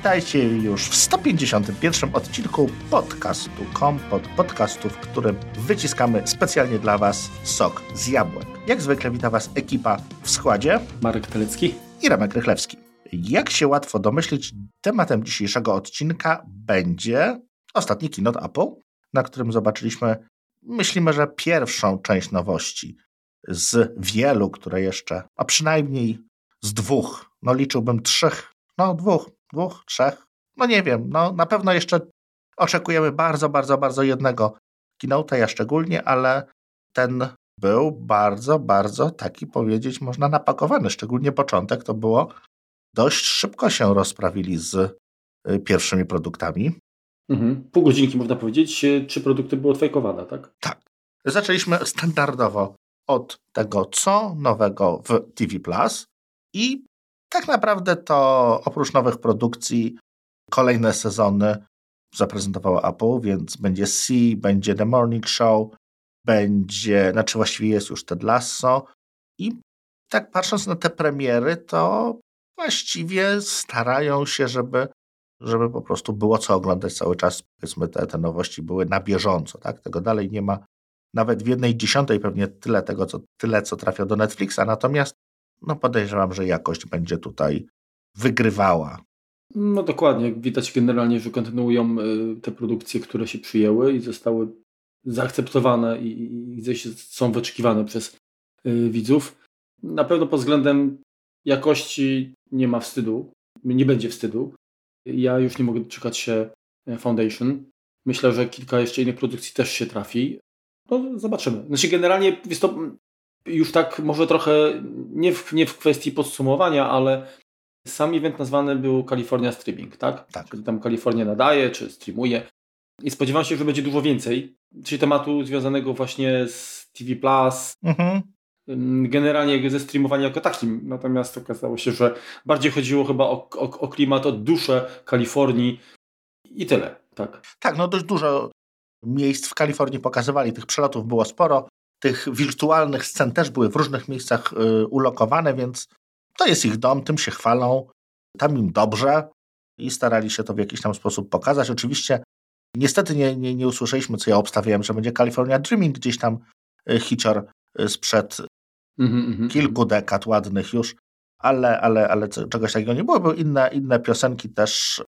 Witajcie już w 151 odcinku podcastu Kompot, podcastu, w którym wyciskamy specjalnie dla Was sok z jabłek. Jak zwykle wita Was ekipa w składzie Marek Telecki i Remek Rychlewski. Jak się łatwo domyślić, tematem dzisiejszego odcinka będzie ostatni keynote Apple, na którym zobaczyliśmy, myślimy, że pierwszą część nowości z wielu, które jeszcze, a przynajmniej z dwóch, no liczyłbym trzech, no dwóch, dwóch, trzech, no nie wiem, no na pewno jeszcze oczekujemy bardzo, bardzo, bardzo jednego keynote'a, ja szczególnie, ale ten był bardzo, bardzo taki powiedzieć można napakowany, szczególnie początek to było dość szybko się rozprawili z y, pierwszymi produktami. Mhm. Pół godzinki można powiedzieć, czy produkty były odfajkowane, tak? Tak. Zaczęliśmy standardowo od tego, co nowego w TV Plus i tak naprawdę to oprócz nowych produkcji kolejne sezony zaprezentowało Apple, więc będzie C, będzie The Morning Show, będzie, znaczy właściwie jest już Ted Lasso i tak patrząc na te premiery, to właściwie starają się, żeby, żeby po prostu było co oglądać cały czas. Powiedzmy, te, te nowości były na bieżąco, tak? Tego dalej nie ma nawet w jednej dziesiątej pewnie tyle tego, co, tyle, co trafia do Netflixa, natomiast no podejrzewam, że jakość będzie tutaj wygrywała. No dokładnie, widać generalnie, że kontynuują y, te produkcje, które się przyjęły i zostały zaakceptowane i, gdzieś są wyczekiwane przez y, widzów. Na pewno pod względem jakości nie ma wstydu, nie będzie wstydu. Ja już nie mogę doczekać się e, Foundation. Myślę, że kilka jeszcze innych produkcji też się trafi. No, zobaczymy. Znaczy, generalnie jest to już tak może trochę nie w, nie w kwestii podsumowania, ale sam event nazwany był California Streaming, tak? Tak. Czyli tam Kalifornia nadaje, czy streamuje. I spodziewam się, że będzie dużo więcej, czyli tematu związanego właśnie z TV Plus, mhm. generalnie ze streamowaniem jako takim. Natomiast okazało się, że bardziej chodziło chyba o, o, o klimat, o duszę Kalifornii i tyle. Tak, tak no dość dużo miejsc w Kalifornii pokazywali, tych przelotów było sporo, tych wirtualnych scen też były w różnych miejscach y, ulokowane, więc to jest ich dom, tym się chwalą, tam im dobrze i starali się to w jakiś tam sposób pokazać. Oczywiście niestety nie, nie, nie usłyszeliśmy, co ja obstawiałem, że będzie California Dreaming, gdzieś tam y, hicior y, sprzed mm -hmm, kilku dekad ładnych już, ale, ale, ale czegoś takiego nie było. Były inne, inne piosenki też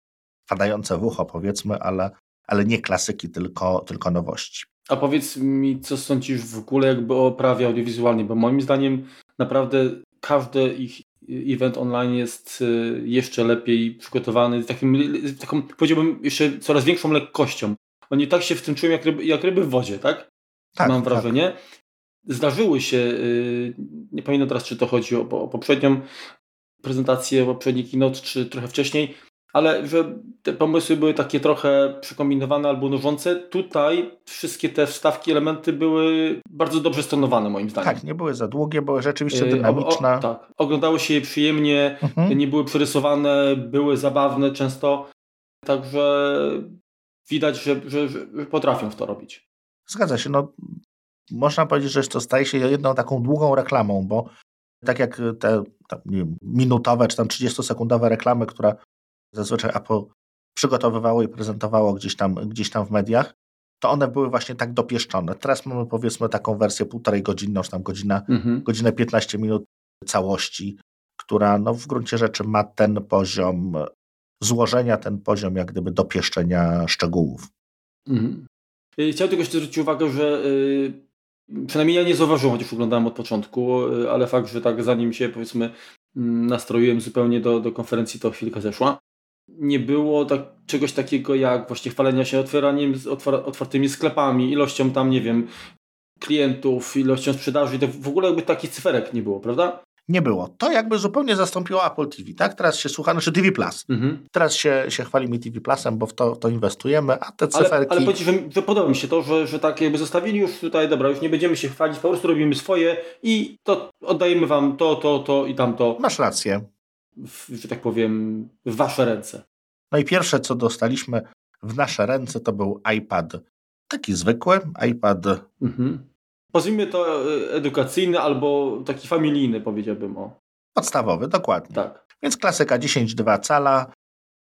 padające w ucho powiedzmy, ale, ale nie klasyki, tylko, tylko nowości. A powiedz mi, co sądzisz w ogóle jakby o prawie audiowizualnym, bo moim zdaniem naprawdę każdy ich event online jest y, jeszcze lepiej przygotowany, z takim, taką, powiedziałbym, jeszcze coraz większą lekkością. Oni tak się w tym czują jak ryby, jak ryby w wodzie, tak? tak Mam tak. wrażenie. Tak. Zdarzyły się, y, nie pamiętam teraz, czy to chodzi o, o poprzednią prezentację, poprzedni keynote, czy trochę wcześniej, ale że te pomysły były takie trochę przekombinowane albo nużące. Tutaj wszystkie te wstawki, elementy były bardzo dobrze stonowane moim zdaniem. Tak, nie były za długie, były rzeczywiście dynamiczne. O, o, tak, oglądało się je przyjemnie, mhm. nie były przerysowane, były zabawne często, także widać, że, że, że potrafią w to robić. Zgadza się, no można powiedzieć, że to staje się jedną taką długą reklamą, bo tak jak te wiem, minutowe czy tam 30-sekundowe reklamy, które zazwyczaj Apple przygotowywało i prezentowało gdzieś tam, gdzieś tam w mediach, to one były właśnie tak dopieszczone. Teraz mamy powiedzmy taką wersję półtorej godzinną, czy tam godzina, mhm. godzinę 15 minut całości, która no, w gruncie rzeczy ma ten poziom złożenia, ten poziom jak gdyby dopieszczenia szczegółów. Mhm. Y, chciałem tylko jeszcze zwrócić uwagę, że yy, przynajmniej ja nie zauważyłem, chociaż oglądałem od początku, yy, ale fakt, że tak zanim się powiedzmy yy, nastroiłem zupełnie do, do konferencji, to chwilkę zeszła nie było tak, czegoś takiego jak właśnie chwalenia się otwieraniem, otwartymi sklepami, ilością tam, nie wiem, klientów, ilością sprzedaży. To w ogóle jakby takich cyferek nie było, prawda? Nie było. To jakby zupełnie zastąpiło Apple TV, tak? Teraz się słucha, znaczy TV Plus. Mhm. Teraz się, się chwalimy TV Plusem, bo w to, to inwestujemy, a te cyferki... Ale, ale że, że podoba mi się to, że, że tak jakby zostawili już tutaj, dobra, już nie będziemy się chwalić, po prostu robimy swoje i to oddajemy wam to, to, to i tamto. Masz rację w, że tak powiem, w wasze ręce. No i pierwsze, co dostaliśmy w nasze ręce, to był iPad. Taki zwykły iPad. Mhm. Pozwijmy to e, edukacyjny albo taki familijny, powiedziałbym o. Podstawowy, dokładnie. Tak. Więc klasyka 10,2 cala,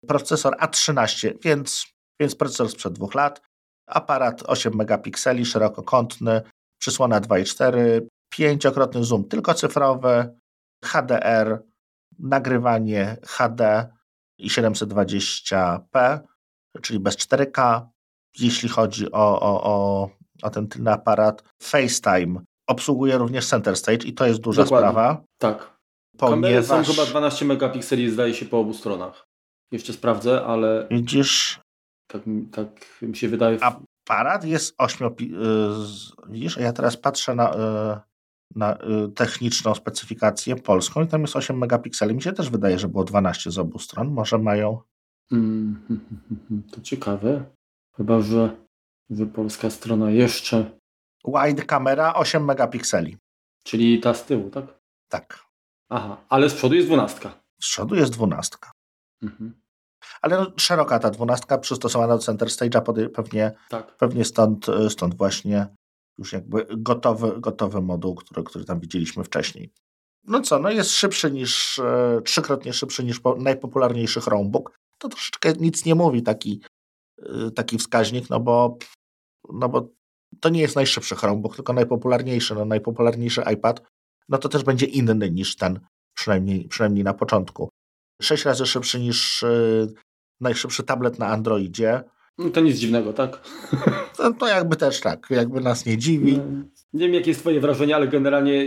procesor A13, więc, więc procesor sprzed dwóch lat, aparat 8 megapikseli, szerokokątny, przysłona 2.4, pięciokrotny zoom tylko cyfrowy, HDR, nagrywanie HD i 720p, czyli bez 4K. Jeśli chodzi o, o, o, o ten tylny aparat, FaceTime obsługuje również Center Stage i to jest duża Dokładnie. sprawa. Tak. Ponieważ... Kamery są chyba 12 megapikseli, zdaje się, po obu stronach. Jeszcze sprawdzę, ale Widzisz, tak, tak mi się wydaje. aparat jest 8. Widzisz, ja teraz patrzę na, y, na y, techniczną specyfikację polską i tam jest 8 megapikseli. Mi się też wydaje, że było 12 z obu stron. Może mają. Mm, To ciekawe. Chyba, że, że polska strona jeszcze. Wide kamera 8 megapikseli. Czyli ta z tyłu, tak? Tak. Aha, ale z przodu jest dwunastka. Z przodu jest 12. Mhm. Ale no, szeroka ta 12 przystosowana do Center Stage'a pewnie, Tak. pewnie stąd, y, stąd właśnie już jakby gotowy, gotowy moduł, który, który tam widzieliśmy wcześniej. No co, no jest szybszy niż, e, trzykrotnie szybszy niż po, najpopularniejszy Chromebook. To troszeczkę nic nie mówi taki, y, taki wskaźnik, no bo, no bo to nie jest najszybszy Chromebook, tylko najpopularniejszy. No najpopularniejszy iPad, no to też będzie inny niż ten, przynajmniej, przynajmniej na początku. Sześć razy szybszy niż y, najszybszy tablet na Androidzie. No to nic dziwnego, tak? To, to jakby też tak, jakby nas nie dziwi. Nie wiem, jakie jest Twoje wrażenie, ale generalnie,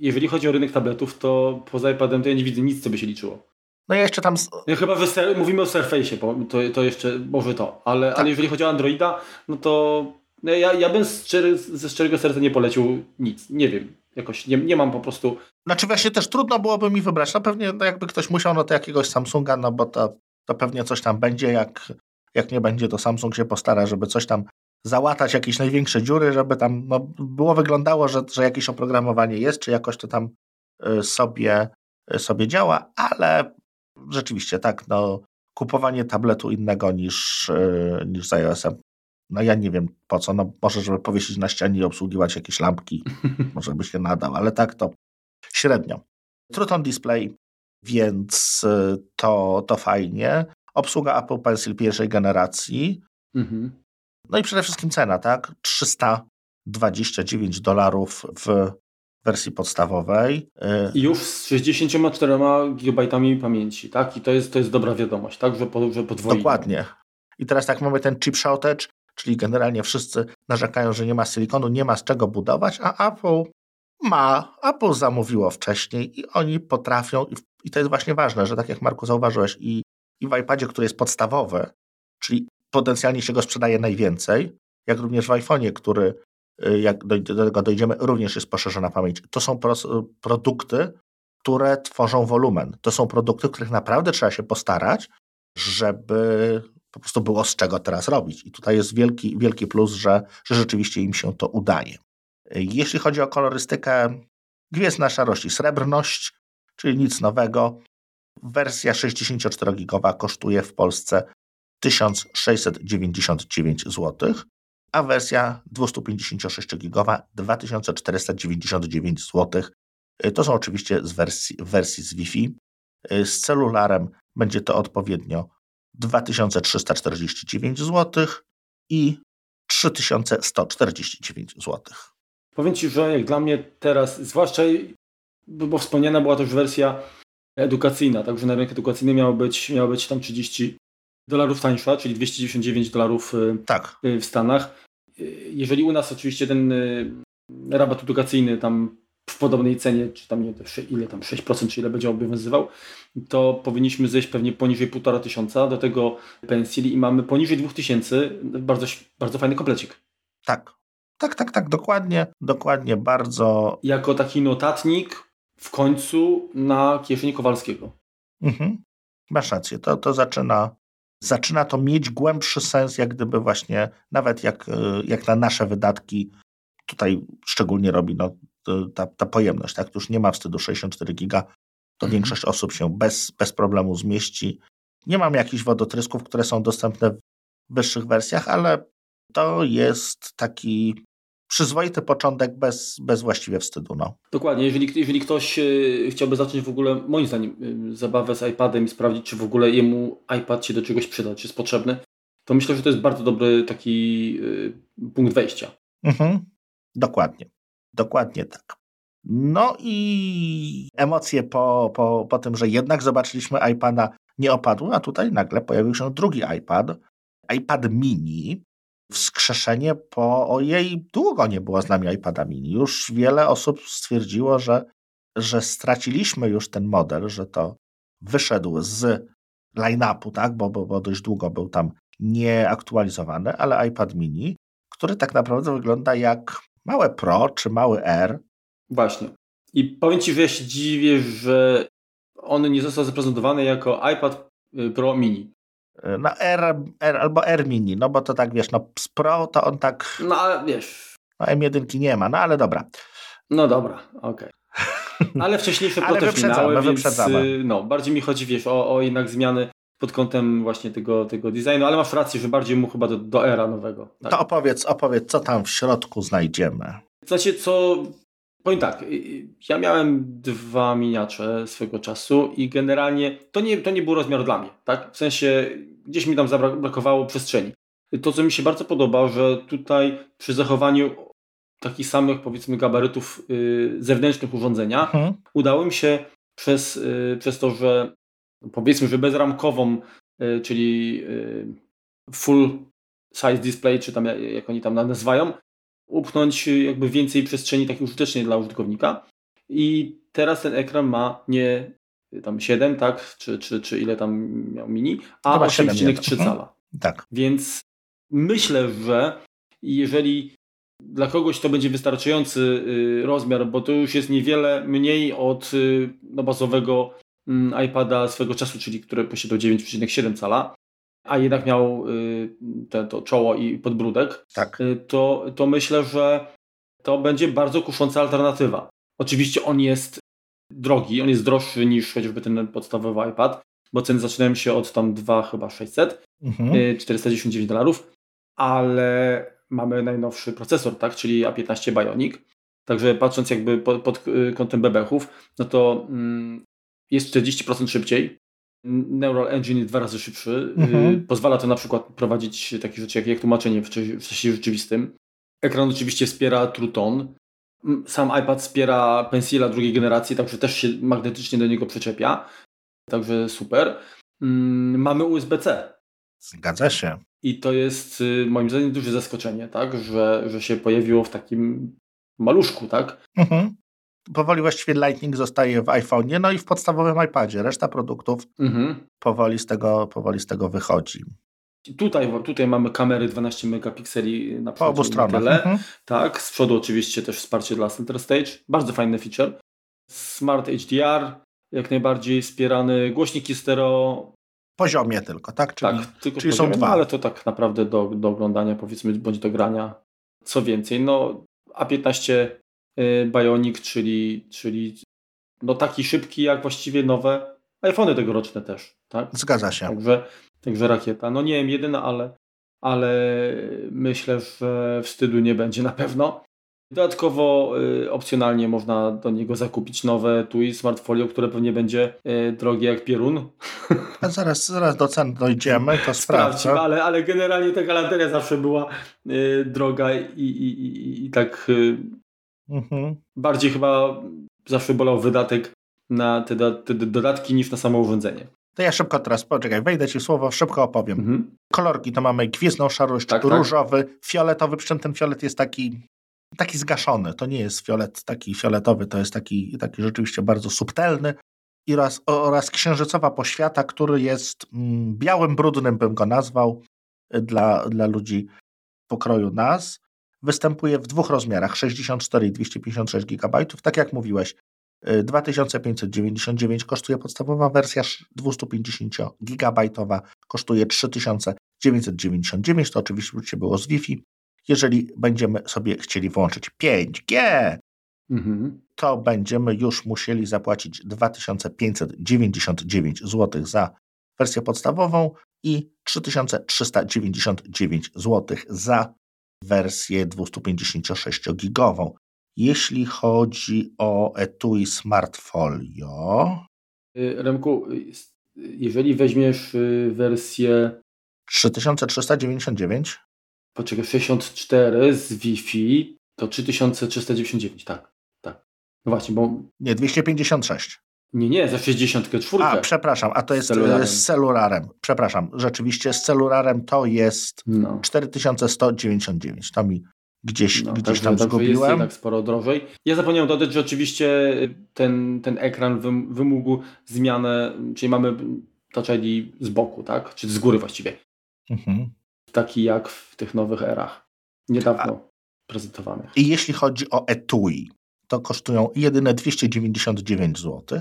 jeżeli chodzi o rynek tabletów, to poza iPadem to ja nie widzę nic, co by się liczyło. No ja jeszcze tam Ja chyba, że ser, mówimy o Surface'ie, bo to, to jeszcze może to, ale, Tak. ale jeżeli chodzi o Androida, no to no ja, ja bym z szczery, ze szczerego serca nie polecił nic. Nie wiem, jakoś nie, nie mam po prostu. Znaczy właśnie też trudno byłoby mi wybrać. No pewnie no jakby ktoś musiał, no to jakiegoś Samsunga, no bo to, to pewnie coś tam będzie. Jak, jak nie będzie, to Samsung się postara, żeby coś tam załatać, jakieś największe dziury, żeby tam no, było wyglądało, że, że jakieś oprogramowanie jest, czy jakoś to tam y, sobie, y, sobie działa, ale rzeczywiście tak, no kupowanie tabletu innego niż, y, niż z iOS-em. No ja nie wiem po co, no może żeby powiesić na ścianie i obsługiwać jakieś lampki, może by się nadał, ale tak to średnio. Truton Display, więc to, to fajnie. Obsługa Apple Pencil pierwszej generacji. Mhm. No i przede wszystkim cena, tak? 329 dolarów w wersji podstawowej. Y, I już z 64 GB pamięci, tak? I to jest, to jest dobra wiadomość, tak? Że, po, że podwoili. Dokładnie. I teraz tak mamy ten chip shortage, czyli generalnie wszyscy narzekają, że nie ma silikonu, nie ma z czego budować, a Apple ma. Apple zamówiło wcześniej i oni potrafią, i, to jest właśnie ważne, że tak jak Marku zauważyłeś, i w iPadzie, który jest podstawowy, czyli potencjalnie się go sprzedaje najwięcej, jak również w iPhone'ie, który, y, jak do, do tego dojdziemy, również jest poszerzona pamięć. To są pros, produkty, które tworzą wolumen. To są produkty, których naprawdę trzeba się postarać, żeby po prostu było z czego teraz robić. I tutaj jest wielki, wielki plus, że, że rzeczywiście im się to udaje. Jeśli chodzi o kolorystykę, gwiezdna szarość i srebrność, czyli nic nowego. Wersja 64-gigowa kosztuje w Polsce 1699 zł, a wersja 256-gigowa 2499 zł. To są oczywiście z wersji, wersji z Wi-Fi. Z celularem będzie to odpowiednio 2349 zł i 3149 zł. Powiem Ci, że jak dla mnie teraz, zwłaszcza, bo wspomniana była też wersja edukacyjna, także na rynku edukacyjnym miało być, miało być tam 30 dolarów tańsza, czyli 299 dolarów y, Tak, y, w Stanach. Y, Jeżeli u nas oczywiście ten rabat edukacyjny tam w podobnej cenie, czy tam nie ile tam 6% czy ile będzie obowiązywał, to powinniśmy zejść pewnie poniżej 1,5 tysiąca do tego pensji i mamy poniżej 2000 bardzo, bardzo fajny komplecik. tak. Tak, tak, tak, dokładnie, dokładnie, bardzo. Jako taki notatnik w końcu na kieszeni Kowalskiego. Mhm. Masz rację, to, to zaczyna, zaczyna to mieć głębszy sens, jak gdyby właśnie, nawet jak, y, jak na nasze wydatki, tutaj szczególnie robi no, y, ta, ta pojemność, tak? Już nie ma wstydu 64 giga, to Mhm. większość osób się bez, bez problemu zmieści. Nie mam jakichś wodotrysków, które są dostępne w wyższych wersjach, ale to jest taki przyzwoity początek bez, bez właściwie wstydu. No. Dokładnie, jeżeli, jeżeli ktoś e, chciałby zacząć w ogóle, moim zdaniem, e, zabawę z iPadem i sprawdzić, czy w ogóle jemu iPad się do czegoś przyda, czy jest potrzebny, to myślę, że to jest bardzo dobry taki e, punkt wejścia. Mhm. Dokładnie. Dokładnie tak. No i emocje po, po, po tym, że jednak zobaczyliśmy iPada nie opadły, a tutaj nagle pojawił się drugi iPad, iPad mini, wskrzeszenie po ojej, długo nie było z nami iPada mini. Już wiele osób stwierdziło, że, że straciliśmy już ten model, że to wyszedł z line-upu, tak? bo, bo, bo dość długo był tam nieaktualizowany, ale iPad mini, który tak naprawdę wygląda jak małe Pro czy mały R. Właśnie. I powiem Ci, że ja się dziwię, że on nie został zaprezentowany jako iPad y, Pro Mini. No R, R albo R Mini, no bo to tak wiesz, no z Pro to on tak... No ale wiesz... No M1 nie ma, no ale dobra. No dobra, okej. Okay. Ale wcześniejsze Pro też minęły, więc y, no, bardziej mi chodzi, wiesz, o, o jednak zmiany pod kątem właśnie tego, tego designu, ale masz rację, że bardziej mu chyba do, do era nowego. Tak? To opowiedz, opowiedz, co tam w środku znajdziemy. Znaczy, co Powiem tak, ja miałem dwa miniacze swego czasu i generalnie to nie, to nie był rozmiar dla mnie, tak? W sensie gdzieś mi tam zabrakowało przestrzeni. To, co mi się bardzo podoba, że tutaj przy zachowaniu takich samych, powiedzmy, gabarytów yy, zewnętrznych urządzenia mhm. udało mi się przez, yy, przez to, że powiedzmy, że bezramkową, yy, czyli y, full size display, czy tam jak oni tam nazywają, upchnąć jakby więcej przestrzeni takiej użytecznej dla użytkownika. I teraz ten ekran ma nie tam 7, tak, czy, czy, czy ile tam miał mini, a 8,3 mhm. cala. Tak. Więc myślę, że jeżeli dla kogoś to będzie wystarczający y, rozmiar, bo to już jest niewiele mniej od y, no, bazowego mm, iPada swego czasu, czyli który posiadał 9,7 cala, a jednak miał y, te, to czoło i podbródek, tak. Y, to, to myślę, że to będzie bardzo kusząca alternatywa. Oczywiście on jest drogi, on jest droższy niż chociażby ten podstawowy iPad, bo ceny zaczynają się od tam 2 chyba 600, mhm. 499 y, dolarów, ale mamy najnowszy procesor, tak, czyli A15 Bionic. Także patrząc jakby pod, pod kątem bebechów, no to mm, jest 40% szybciej, Neural Engine jest dwa razy szybszy. Mhm. Y, pozwala to na przykład prowadzić takie rzeczy jak, jak tłumaczenie w czasie rzeczywistym. Ekran oczywiście wspiera True Tone. Sam iPad wspiera Pencila drugiej generacji, także też się magnetycznie do niego przyczepia. Także super. Mamy USB-C. Zgadza się. I to jest y, moim zdaniem duże zaskoczenie, tak? że, że się pojawiło w takim maluszku, tak? Mhm powoli właściwie Lightning zostaje w iPhone'ie, no i w podstawowym iPadzie. Reszta produktów mhm. powoli, z tego, powoli z tego wychodzi. Tutaj, tutaj mamy kamery 12 megapikseli na po obu stronach. Mhm. Tak, z przodu oczywiście też wsparcie dla Center Stage. Bardzo fajny feature. Smart HDR, jak najbardziej wspierany. Głośniki stereo. Poziomie tylko, tak? Czyli, tak, tylko czyli poziomie, są dwa. No, ale to tak naprawdę do, do oglądania, powiedzmy, bądź do grania. Co więcej, no A15 Y, Bionic, czyli, czyli no taki szybki jak właściwie nowe iPhony tegoroczne też. Tak? Zgadza się. Także, także rakieta. No nie wiem, jedyna, ale, ale myślę, że wstydu nie będzie na pewno. Dodatkowo y, opcjonalnie można do niego zakupić nowe TUI Smartfolio, które pewnie będzie y, drogie jak pierun. A zaraz, zaraz do cen dojdziemy, to sprawdzę. Ale, ale generalnie ta galanteria zawsze była y, droga i, i, i, i tak y, Mhm. Bardziej chyba zawsze bolał wydatek na te, te, dodatki niż na samo urządzenie. To ja szybko teraz, poczekaj, wejdę ci słowo, szybko opowiem. Mhm. Kolorki to mamy gwiezdną szarość, tak, tak. różowy, tak. fioletowy, przy czym ten fiolet jest taki, taki zgaszony. To nie jest fiolet taki fioletowy, to jest taki, taki rzeczywiście bardzo subtelny. I oraz, oraz księżycowa poświata, który jest mm, białym, brudnym, bym go nazwał, dla, dla ludzi pokroju nas występuje w dwóch rozmiarach 64 i 256 GB. Tak jak mówiłeś, 2599 y, kosztuje podstawowa wersja, 250 GB kosztuje 3999. To oczywiście było z Wi-Fi. Jeżeli będziemy sobie chcieli włączyć 5G, mhm. to będziemy już musieli zapłacić 2599 zł za wersję podstawową i 3399 zł za wersję 256-gigową. Jeśli chodzi o etui Smartfolio. Y, Remku, y, jeżeli weźmiesz y, wersję 3399? Poczekaj, 64 z Wi-Fi to 3399, tak. tak. No właśnie, bo. Nie, 256. Nie, nie, za 64. A, przepraszam, a to jest z celularem. z celularem. Przepraszam, rzeczywiście z celularem to jest no. 4199. To mi gdzieś, no, gdzieś także, tam zgubiłem. Jest jednak sporo drożej. Ja zapomniałem dodać, że oczywiście ten, ten ekran wymógł zmianę, czyli mamy Touch ID z boku, tak? Czy z góry właściwie. Mhm. Taki jak w tych nowych erach. Niedawno A. prezentowanych. I jeśli chodzi o etui, to kosztują jedyne 299 zł.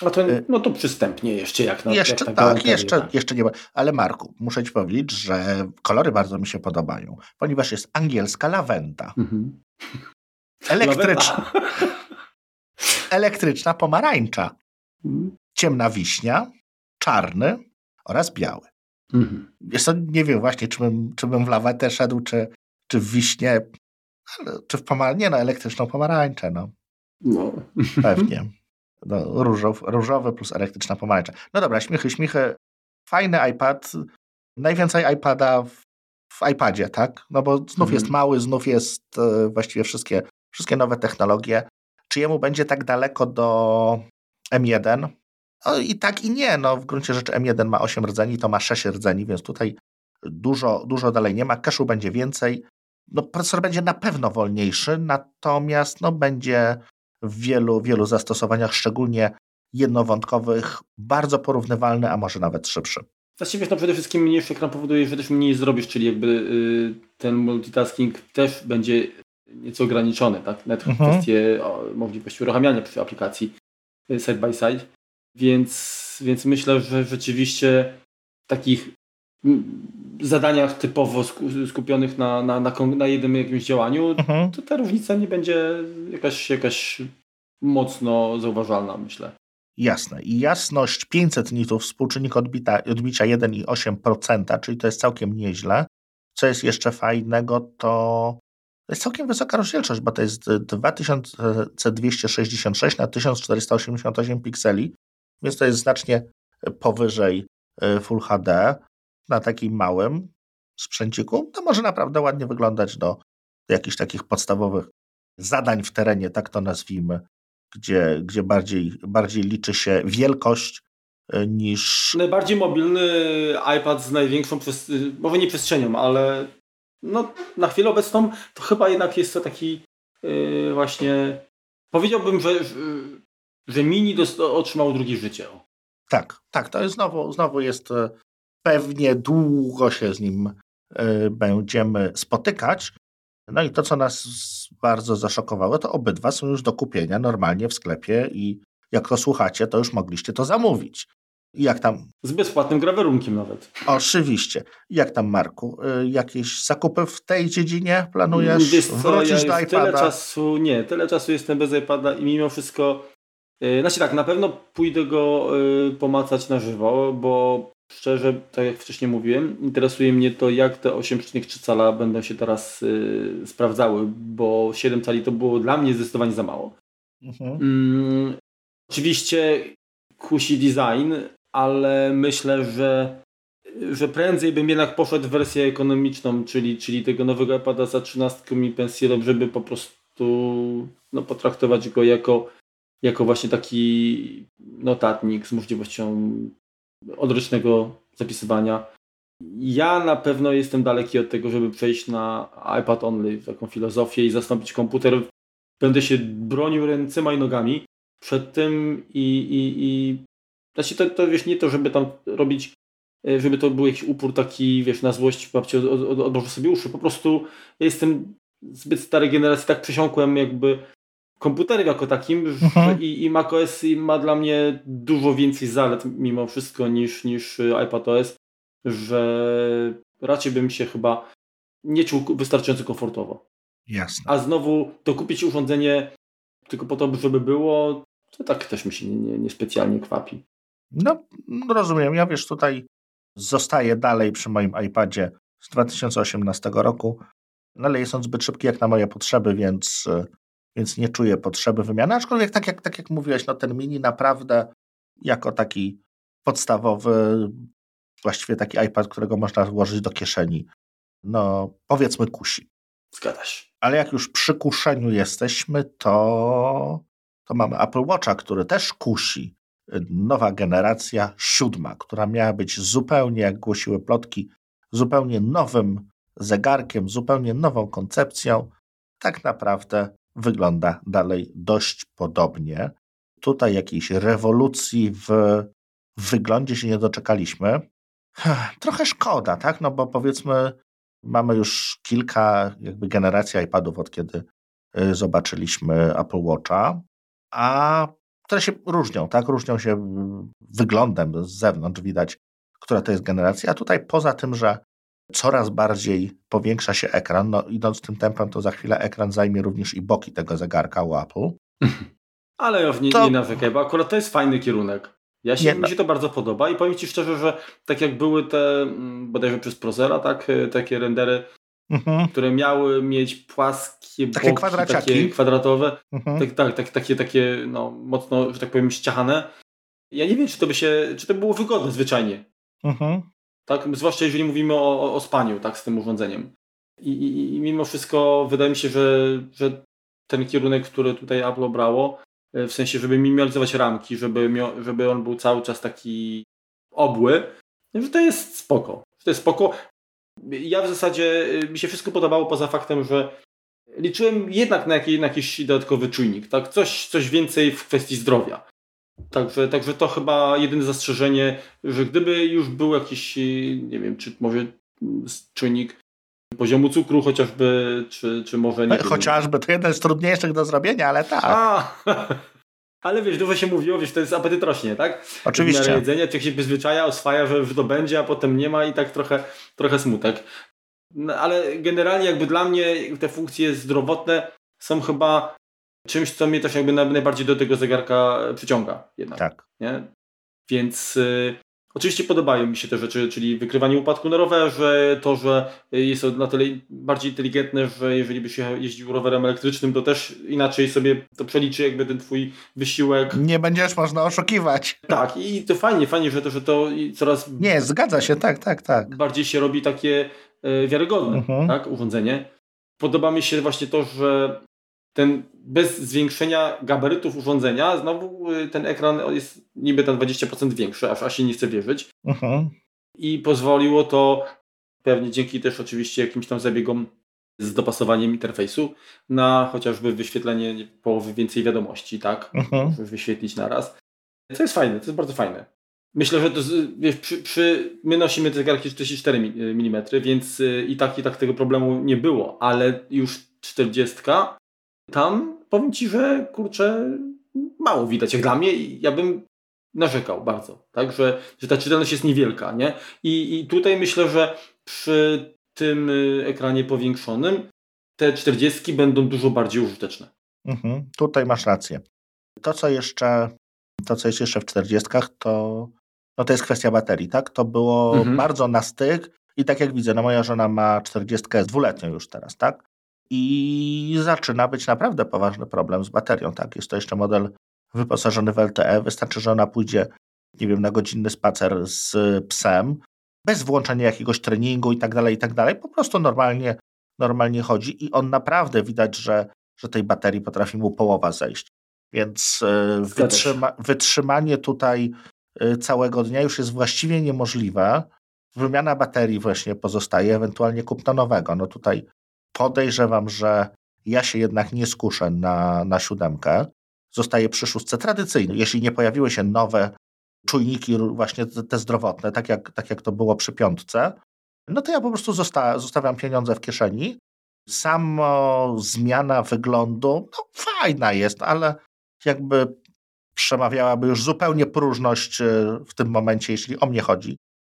A to, y, no to przystępnie jeszcze jak na Jeszcze jak tak, jeszcze, tak. jeszcze nie ma. Ale Marku, muszę ci powiedzieć, że kolory bardzo mi się podobają, ponieważ jest angielska lawenda. Mhm. Elektryczna. elektryczna pomarańcza. Mhm. Ciemna wiśnia, czarny oraz biały. Mhm. Jest to, nie wiem właśnie, czy bym, czy bym w lawetę szedł, czy, czy w wiśnie, czy w pomarańczę, nie no, elektryczną pomarańczę, no. No. Pewnie. No, różow, różowy plus elektryczna pomarańcza. No dobra, śmichy, śmichy. Fajny iPad. Najwięcej iPada w, w iPadzie, tak? No bo znów mhm. jest mały, znów jest e, właściwie wszystkie, wszystkie nowe technologie. Czy jemu będzie tak daleko do M1? No i tak i nie. No, w gruncie rzeczy M1 ma 8 rdzeni, to ma 6 rdzeni, więc tutaj dużo, dużo dalej nie ma. Cache'u będzie więcej. No, procesor będzie na pewno wolniejszy, natomiast no, będzie w wielu, wielu zastosowaniach, szczególnie jednowątkowych, bardzo porównywalny, a może nawet szybszy. Właściwie no przede wszystkim mniejszy ekran powoduje, że też mniej zrobisz, czyli jakby y, ten multitasking też będzie nieco ograniczony, tak? Nawet mhm. kwestie możliwości uruchamiania przy aplikacji y, side by side. Więc, więc myślę, że rzeczywiście takich zadaniach typowo skupionych na, na, na, na jednym jakimś działaniu, mhm. to ta różnica nie będzie jakaś, jakaś mocno zauważalna, myślę. Jasne. I jasność 500 nitów, współczynnik odbita, odbicia 1,8%, czyli to jest całkiem nieźle. Co jest jeszcze fajnego, to jest całkiem wysoka rozdzielczość, bo to jest 2266 na 1488 pikseli, więc to jest znacznie powyżej e, Full HD na takim małym sprzęciku. To może naprawdę ładnie wyglądać do, jakichś takich podstawowych zadań w terenie, tak to nazwijmy, gdzie, gdzie bardziej, bardziej liczy się wielkość e, niż. Najbardziej mobilny iPad z największą, może nie przestrzenią, ale no, na chwilę obecną to chyba jednak jest to taki yy, właśnie. Powiedziałbym, że, że mini otrzymał drugie życie. Tak, tak, to jest znowu, znowu jest e, pewnie długo się z nim e, będziemy spotykać. No i to, co nas bardzo zaszokowało, to obydwa są już do kupienia normalnie w sklepie i jak to słuchacie, to już mogliście to zamówić. Jak tam? Z bezpłatnym grawerunkiem nawet. Oczywiście. Jak tam, Marku? E, jakieś zakupy w tej dziedzinie planujesz? Wiesz co, Wrócisz ja do iPada? Tyle czasu, nie, tyle czasu jestem bez iPada i mimo wszystko E, znaczy tak, na pewno pójdę go e, pomacać na żywo, bo szczerze, tak jak wcześniej mówiłem, interesuje mnie to, jak te 8,3 cala będą się teraz y, sprawdzały, bo 7 cali to było dla mnie zdecydowanie za mało. Mhm. Mm, oczywiście kusi design, ale myślę, że, że prędzej bym jednak poszedł w wersję ekonomiczną, czyli, czyli tego nowego iPada za 13 pensjelą, żeby po prostu no, potraktować go jako jako właśnie taki notatnik z możliwością odręcznego zapisywania. Ja na pewno jestem daleki od tego, żeby przejść na iPad only, taką filozofię i zastąpić komputer. Będę się bronił ręcyma i nogami przed tym i, i, i znaczy to, to wiesz, nie to, żeby tam robić, e, żeby to był jakiś upór taki, wiesz, na złość babci od, od, odłożę sobie uszy. Po prostu ja jestem zbyt starej generacji, tak przesiąkłem jakby komputerem jako takim mhm. i, i macOS ma dla mnie dużo więcej zalet mimo wszystko niż, niż iPadOS, że raczej bym się chyba nie czuł wystarczająco komfortowo. Jasne. A znowu dokupić urządzenie tylko po to, żeby było, to tak też mi się nie, nie specjalnie kwapi. No, rozumiem. Ja wiesz, tutaj zostaję dalej przy moim iPadzie z 2018 roku. no ale jest on zbyt szybki jak na moje potrzeby, więc, więc nie czuję potrzeby wymiany. Aczkolwiek tak jak, tak jak mówiłeś, no ten mini naprawdę jako taki podstawowy, właściwie taki iPad, którego można włożyć do kieszeni, no powiedzmy kusi. Zgadza się. Ale jak już przy kuszeniu jesteśmy, to, to mamy Apple Watcha, który też kusi. Nowa generacja, siódma, która miała być zupełnie, jak głosiły plotki, zupełnie nowym zegarkiem, zupełnie nową koncepcją. Tak naprawdę wygląda dalej dość podobnie. Tutaj jakiejś rewolucji w wyglądzie się nie doczekaliśmy. Trochę szkoda, tak? No bo powiedzmy, mamy już kilka jakby generacji iPadów od kiedy y, zobaczyliśmy Apple Watcha, a które się różnią, tak? Różnią się mm, wyglądem z zewnątrz, widać, która to jest generacja. A tutaj poza tym, że coraz bardziej powiększa się ekran, no idąc tym tempem, to za chwilę ekran zajmie również i boki tego zegarka u Apple. Ale nie, to... nie nawykaj, bo akurat to jest fajny kierunek. Ja się, nie, mi się to bardzo podoba i powiem Ci szczerze, że tak jak były te mm, bodajże przez Prozera, tak, e, takie rendery, mhm. które miały mieć płaskie takie boki, takie kwadratowe, mhm. tak, tak, tak, takie, takie no, mocno, że tak powiem, ściachane. Ja nie wiem, czy to by się, czy to było wygodne zwyczajnie. Mhm. Tak, zwłaszcza jeżeli mówimy o, o, spaniu, tak, z tym urządzeniem. I, i, I, mimo wszystko wydaje mi się, że, że ten kierunek, który tutaj Apple obrało, E, w sensie, żeby minimalizować ramki, żeby, żeby on był cały czas taki obły, że to jest spoko. Że to jest spoko. Ja w zasadzie, e, mi się wszystko podobało poza faktem, że liczyłem jednak na, jakiś, na jakiś dodatkowy czujnik, tak? Coś, coś więcej w kwestii zdrowia. Także, także to chyba jedyne zastrzeżenie, że gdyby już był jakiś, nie wiem, czy może czujnik poziomu cukru chociażby, czy, czy może nie. Chociażby, to jeden z trudniejszych do zrobienia, ale tak. A, ale wiesz, dużo się mówiło, wiesz, to jest apetyt rośnie, tak? Oczywiście. jedzenie, człowiek się przyzwyczaja, oswaja, że, że to będzie, a potem nie ma i tak trochę, trochę smutek. No, ale generalnie jakby dla mnie te funkcje zdrowotne są chyba czymś, co mnie też jakby najbardziej do tego zegarka przyciąga jednak. Tak. Nie? Więc y, Oczywiście podobają mi się te rzeczy, czyli wykrywanie upadku na rowerze, to, że jest to na tyle bardziej inteligentne, że jeżeli by się jeździł rowerem elektrycznym, to też inaczej sobie to przeliczy jakby ten twój wysiłek. Nie będziesz można oszukiwać. Tak, i to fajnie, fajnie, że to, że to coraz... Nie, zgadza się, tak, tak, tak. Bardziej się robi takie e, wiarygodne, mhm. tak, urządzenie. Podoba mi się właśnie to, że ten bez zwiększenia gabarytów urządzenia, znowu y, ten ekran jest niby tam 20% większy, aż, aż się nie chce wierzyć. Uh-huh. I pozwoliło to, pewnie dzięki też oczywiście jakimś tam zabiegom z dopasowaniem interfejsu, na chociażby wyświetlenie połowy więcej wiadomości, tak? Uh-huh. Wyświetlić naraz. To jest fajne, to jest bardzo fajne. Myślę, że to, wiesz, przy, przy, my nosimy te zegarki 44 mm, więc y, i tak, i tak tego problemu nie było, ale już 40 tam powiem Ci, że kurczę, mało widać jak dla mnie i ja bym narzekał bardzo, tak, że, że ta czytelność jest niewielka, nie? I, I tutaj myślę, że przy tym y, ekranie powiększonym te 40 będą dużo bardziej użyteczne. Mhm, tutaj masz rację. To, co jeszcze, to, co jest jeszcze w 40, to, no to jest kwestia baterii, tak? To było mhm. bardzo na styk i tak jak widzę, no moja żona ma 40 dwuletnią już teraz, tak? I zaczyna być naprawdę poważny problem z baterią. Tak, jest to jeszcze model wyposażony w LTE. Wystarczy, że ona pójdzie, nie wiem, na godzinny spacer z psem, bez włączenia jakiegoś treningu i tak dalej, i tak dalej. Po prostu normalnie, normalnie chodzi i on naprawdę widać, że, że tej baterii potrafi mu połowa zejść. Więc e, wytrzyma, wytrzymanie tutaj e, całego dnia już jest właściwie niemożliwe. Wymiana baterii właśnie pozostaje, ewentualnie kupno nowego. No tutaj podejrzewam, że ja się jednak nie skuszę na, na siódemkę. Zostaje przy szóstce tradycyjnej. Jeśli nie pojawiły się nowe czujniki, właśnie te zdrowotne, tak jak, tak jak to było przy piątce, no to ja po prostu zosta zostawiam pieniądze w kieszeni. Samo zmiana wyglądu, no fajna jest, ale jakby przemawiałaby już zupełnie próżność e, w tym momencie, jeśli o mnie chodzi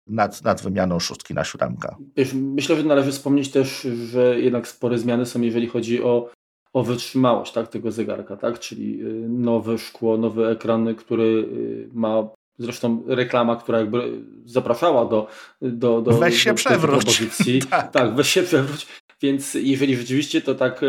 nad, nad wymianą szóstki na siódemkę. Myślę, że należy wspomnieć też, że jednak spore zmiany są, jeżeli chodzi o, o wytrzymałość tak, tego zegarka, tak? czyli y, nowe szkło, nowy ekran, który ma Zresztą reklama, która jakby zapraszała do, do, do, weź się do, przewróć. tak. tak, weź się przewróć. Więc jeżeli rzeczywiście to tak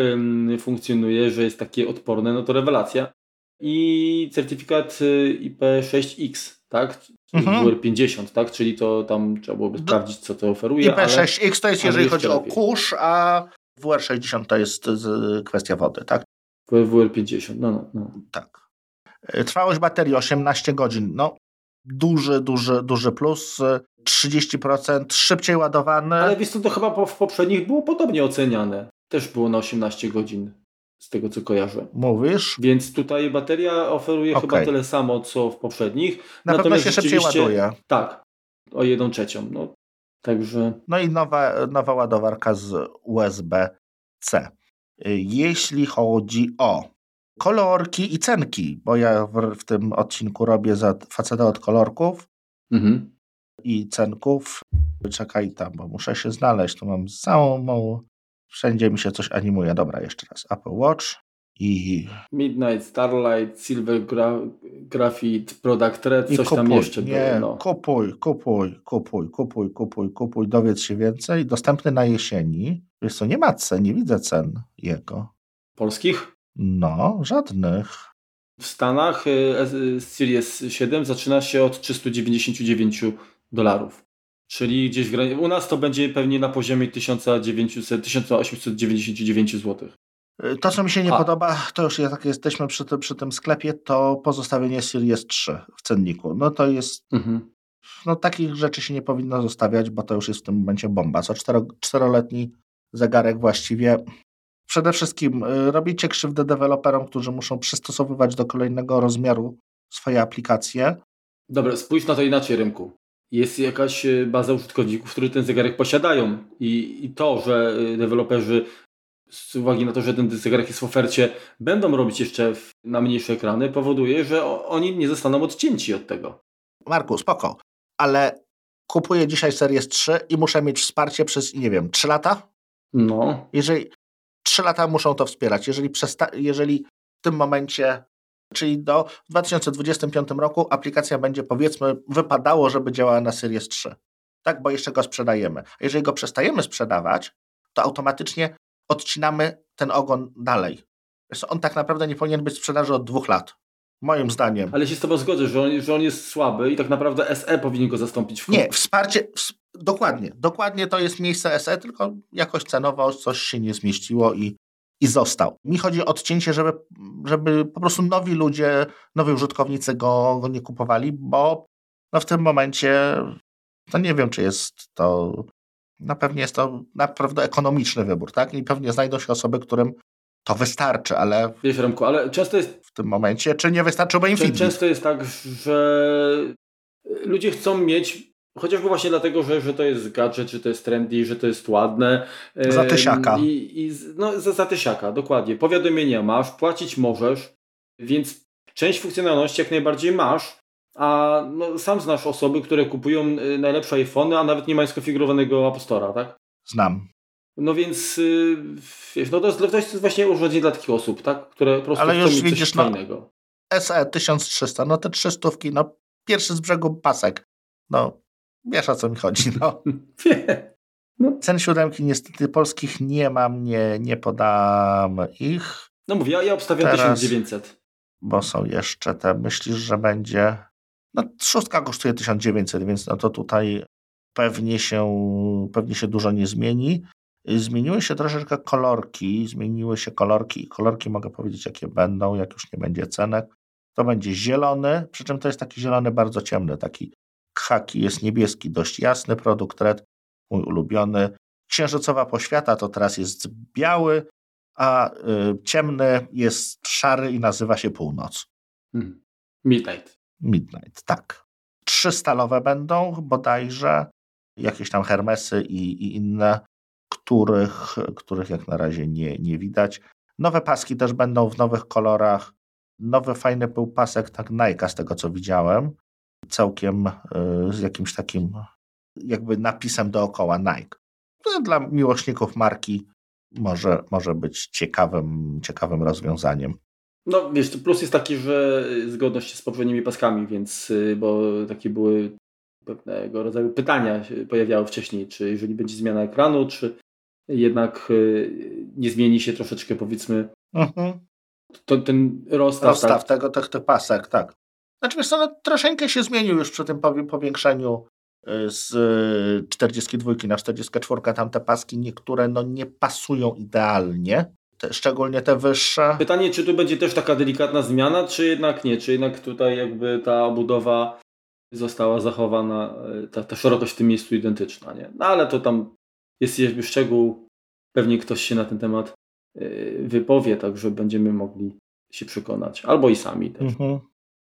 funkcjonuje, że jest takie odporne, no to rewelacja. I certyfikat y, IP6X, tak? Mhm. WR50, tak? Czyli to tam trzeba byłoby sprawdzić, co to oferuje. IP6X to jest, jeżeli chodzi lepiej. o kurz, a WR60 to jest kwestia wody, tak? WR50, no, no, no. Tak. E, trwałość baterii 18 godzin. No, duży, duży, duży plus. 30% szybciej ładowany. Ale wiesz co, to chyba w poprzednich było podobnie oceniane. Też było na 18 godzin, z tego co kojarzę. Mówisz? Więc tutaj bateria oferuje okay. chyba tyle samo, co w poprzednich. Na Natomiast pewno się szybciej ładuje. Tak, o 1 trzecią. No, także... no i nowa, nowa ładowarka z USB-C. Jeśli chodzi o kolorki i cenki, bo ja w, w tym odcinku robię za faceta od kolorków mhm. i cenków. Czekaj tam, bo muszę się znaleźć. Tu mam całą. Wszędzie mi się coś animuje. Dobra, jeszcze raz. Apple Watch i. Midnight Starlight, Silver gra Graphite, Product Red, coś kupuj, tam jeszcze nie, było. No. Kupuj, kupuj, kupuj, kupuj, kupuj, kupuj, dowiedz się więcej. Dostępny na jesieni. Wiesz co, nie ma cen, nie widzę cen jego. Polskich? No, żadnych. W Stanach y, Series 7 zaczyna się od 399 dolarów. Czyli gdzieś w. U nas to będzie pewnie na poziomie 1900, 1899 zł. To, co mi się nie A. podoba, to już jak jesteśmy przy tym, przy tym sklepie, to pozostawienie Series 3 w cenniku. No to jest. Mhm. No takich rzeczy się nie powinno zostawiać, bo to już jest w tym momencie bomba. Co cztero, czteroletni zegarek właściwie Przede wszystkim y, robicie krzywdę deweloperom, którzy muszą przystosowywać do kolejnego rozmiaru swoje aplikacje. Dobra, spójrz na to inaczej, rynku. Jest jakaś y, baza użytkowników, którzy ten zegarek posiadają i, i to, że y, deweloperzy z uwagi na to, że ten zegarek jest w ofercie, będą robić jeszcze na mniejsze ekrany, powoduje, że oni nie zostaną odcięci od tego. Marku, spoko, ale kupuję dzisiaj Series 3 i muszę mieć wsparcie przez, nie wiem, 3 lata? No. Jeżeli, trzy lata muszą to wspierać. Jeżeli, jeżeli w tym momencie, czyli do w 2025 roku aplikacja będzie powiedzmy wypadało, żeby działała na Series 3. Tak, bo jeszcze go sprzedajemy. A jeżeli go przestajemy sprzedawać, to automatycznie odcinamy ten ogon dalej. On tak naprawdę nie powinien być w sprzedaży od dwóch lat. Moim zdaniem. Ale się z Tobą zgodzę, że on, że on jest słaby i tak naprawdę SE powinien go zastąpić w Nie, wsparcie, Dokładnie, dokładnie to jest miejsce SE, tylko jakoś cenowo coś się nie zmieściło i, i został. Mi chodzi o odcięcie, żeby, żeby po prostu nowi ludzie, nowi użytkownicy go, go nie kupowali, bo no w tym momencie no nie wiem, czy jest to na no pewnie jest to naprawdę ekonomiczny wybór, tak? I pewnie znajdą się osoby, którym to wystarczy, ale. Wiesz, Remku, ale często jest. W tym momencie, czy nie wystarczyłby im Często jest tak, że ludzie chcą mieć Chociażby właśnie dlatego, że, że to jest gadżet, że to jest trendy, że to jest ładne. Za tysiaka. I, i, no, za, za tysiaka, dokładnie. Powiadomienia masz, płacić możesz, więc część funkcjonalności jak najbardziej masz, a no, sam znasz osoby, które kupują y, najlepsze iPhony, a nawet nie mają skonfigurowanego App Store'a, tak? Znam. No więc y, wiesz, no to, jest, to jest właśnie urządzenie dla takich osób, tak? które po prostu Ale już widzisz, no, SE 1300, no te 300, no pierwszy z brzegu pasek. No Wiesz o co mi chodzi, no. no. Cen siódemki niestety polskich nie mam, nie, nie podam ich. No mówię, ja, ja obstawiam Teraz, 1900. Bo są jeszcze te, myślisz, że będzie... No szóstka kosztuje 1900, więc no to tutaj pewnie się, pewnie się dużo nie zmieni. Zmieniły się troszeczkę kolorki, zmieniły się kolorki i kolorki mogę powiedzieć jakie będą, jak już nie będzie cenek. To będzie zielony, przy czym to jest taki zielony bardzo ciemny, taki Khaki jest niebieski, dość jasny produkt Red, mój ulubiony. Księżycowa poświata to teraz jest biały, a y, ciemny jest szary i nazywa się północ. Hmm. Midnight. Midnight, tak. Trzy stalowe będą bodajże, jakieś tam Hermesy i, i inne, których, których jak na razie nie, nie widać. Nowe paski też będą w nowych kolorach. Nowy fajny był pasek, tak Nike z tego co widziałem całkiem e, z jakimś takim jakby napisem dookoła Nike. To dla miłośników marki może, może być ciekawym, ciekawym rozwiązaniem. No wiesz, plus jest taki, że zgodność z poprzednimi paskami, więc y, bo takie były pewnego rodzaju pytania się pojawiały wcześniej, czy jeżeli będzie zmiana ekranu, czy, jednak nie zmieni się troszeczkę powiedzmy mhm. to, ten rozstaw, rozstaw tak? tego, tych, tych pasek, tak. Znaczy wiesz co, no, troszeczkę się zmienił już przy tym powiększeniu z 42 na 44 tamte paski niektóre no nie pasują idealnie, te, szczególnie te wyższe. Pytanie, czy tu będzie też taka delikatna zmiana, czy jednak nie, czy jednak tutaj jakby ta budowa została zachowana, e, ta, ta szerokość w tym miejscu identyczna, nie? No ale to tam jest jakby szczegół, pewnie ktoś się na ten temat wypowie, także będziemy mogli się przekonać, albo i sami też. Mhm.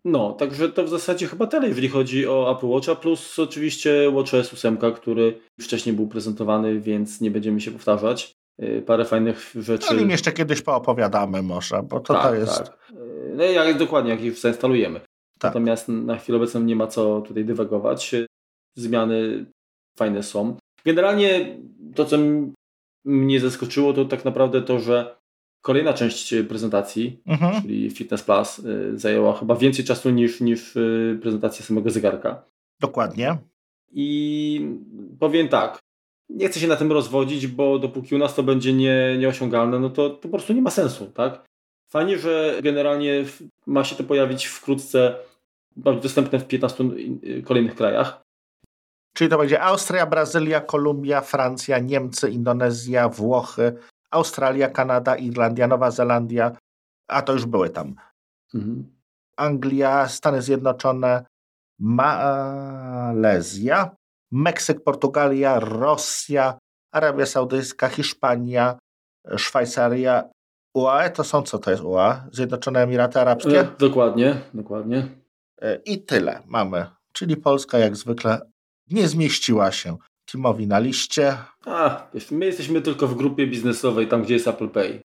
No, także to w zasadzie chyba tyle, jeżeli chodzi o Apple Watcha, plus oczywiście WatchOS 8, który wcześniej był prezentowany, więc nie będziemy się powtarzać. Y, parę fajnych rzeczy. O nim jeszcze kiedyś poopowiadamy może, bo to, tak, to jest... Tak. Y, no jak, dokładnie, jak już zainstalujemy. Tak. Natomiast na chwilę obecną nie ma co tutaj dywagować. Zmiany fajne są. Generalnie to, co mnie zaskoczyło, to tak naprawdę to, że Kolejna część e, prezentacji, mhm. czyli Fitness Plus, e, zajęła chyba więcej czasu niż, niż e, prezentacja samego zegarka. Dokładnie. I powiem tak, nie chcę się na tym rozwodzić, bo dopóki u nas to będzie nie, nieosiągalne, no to, to po prostu nie ma sensu, tak? Fajnie, że generalnie ma się to pojawić wkrótce, być dostępne w 15 kolejnych krajach. Czyli to będzie Austria, Brazylia, Kolumbia, Francja, Niemcy, Indonezja, Włochy, Australia, Kanada, Irlandia, Nowa Zelandia, a to już były tam. Mhm. Anglia, Stany Zjednoczone, Malezja, Meksyk, Portugalia, Rosja, Arabia Saudyjska, Hiszpania, Szwajcaria. UAE to są co to jest UAE? Zjednoczone Emiraty Arabskie? E, dokładnie, dokładnie. E, I tyle mamy. Czyli Polska jak zwykle nie zmieściła się Timowi na liście. A, my jesteśmy tylko w grupie biznesowej, tam gdzie jest Apple Pay.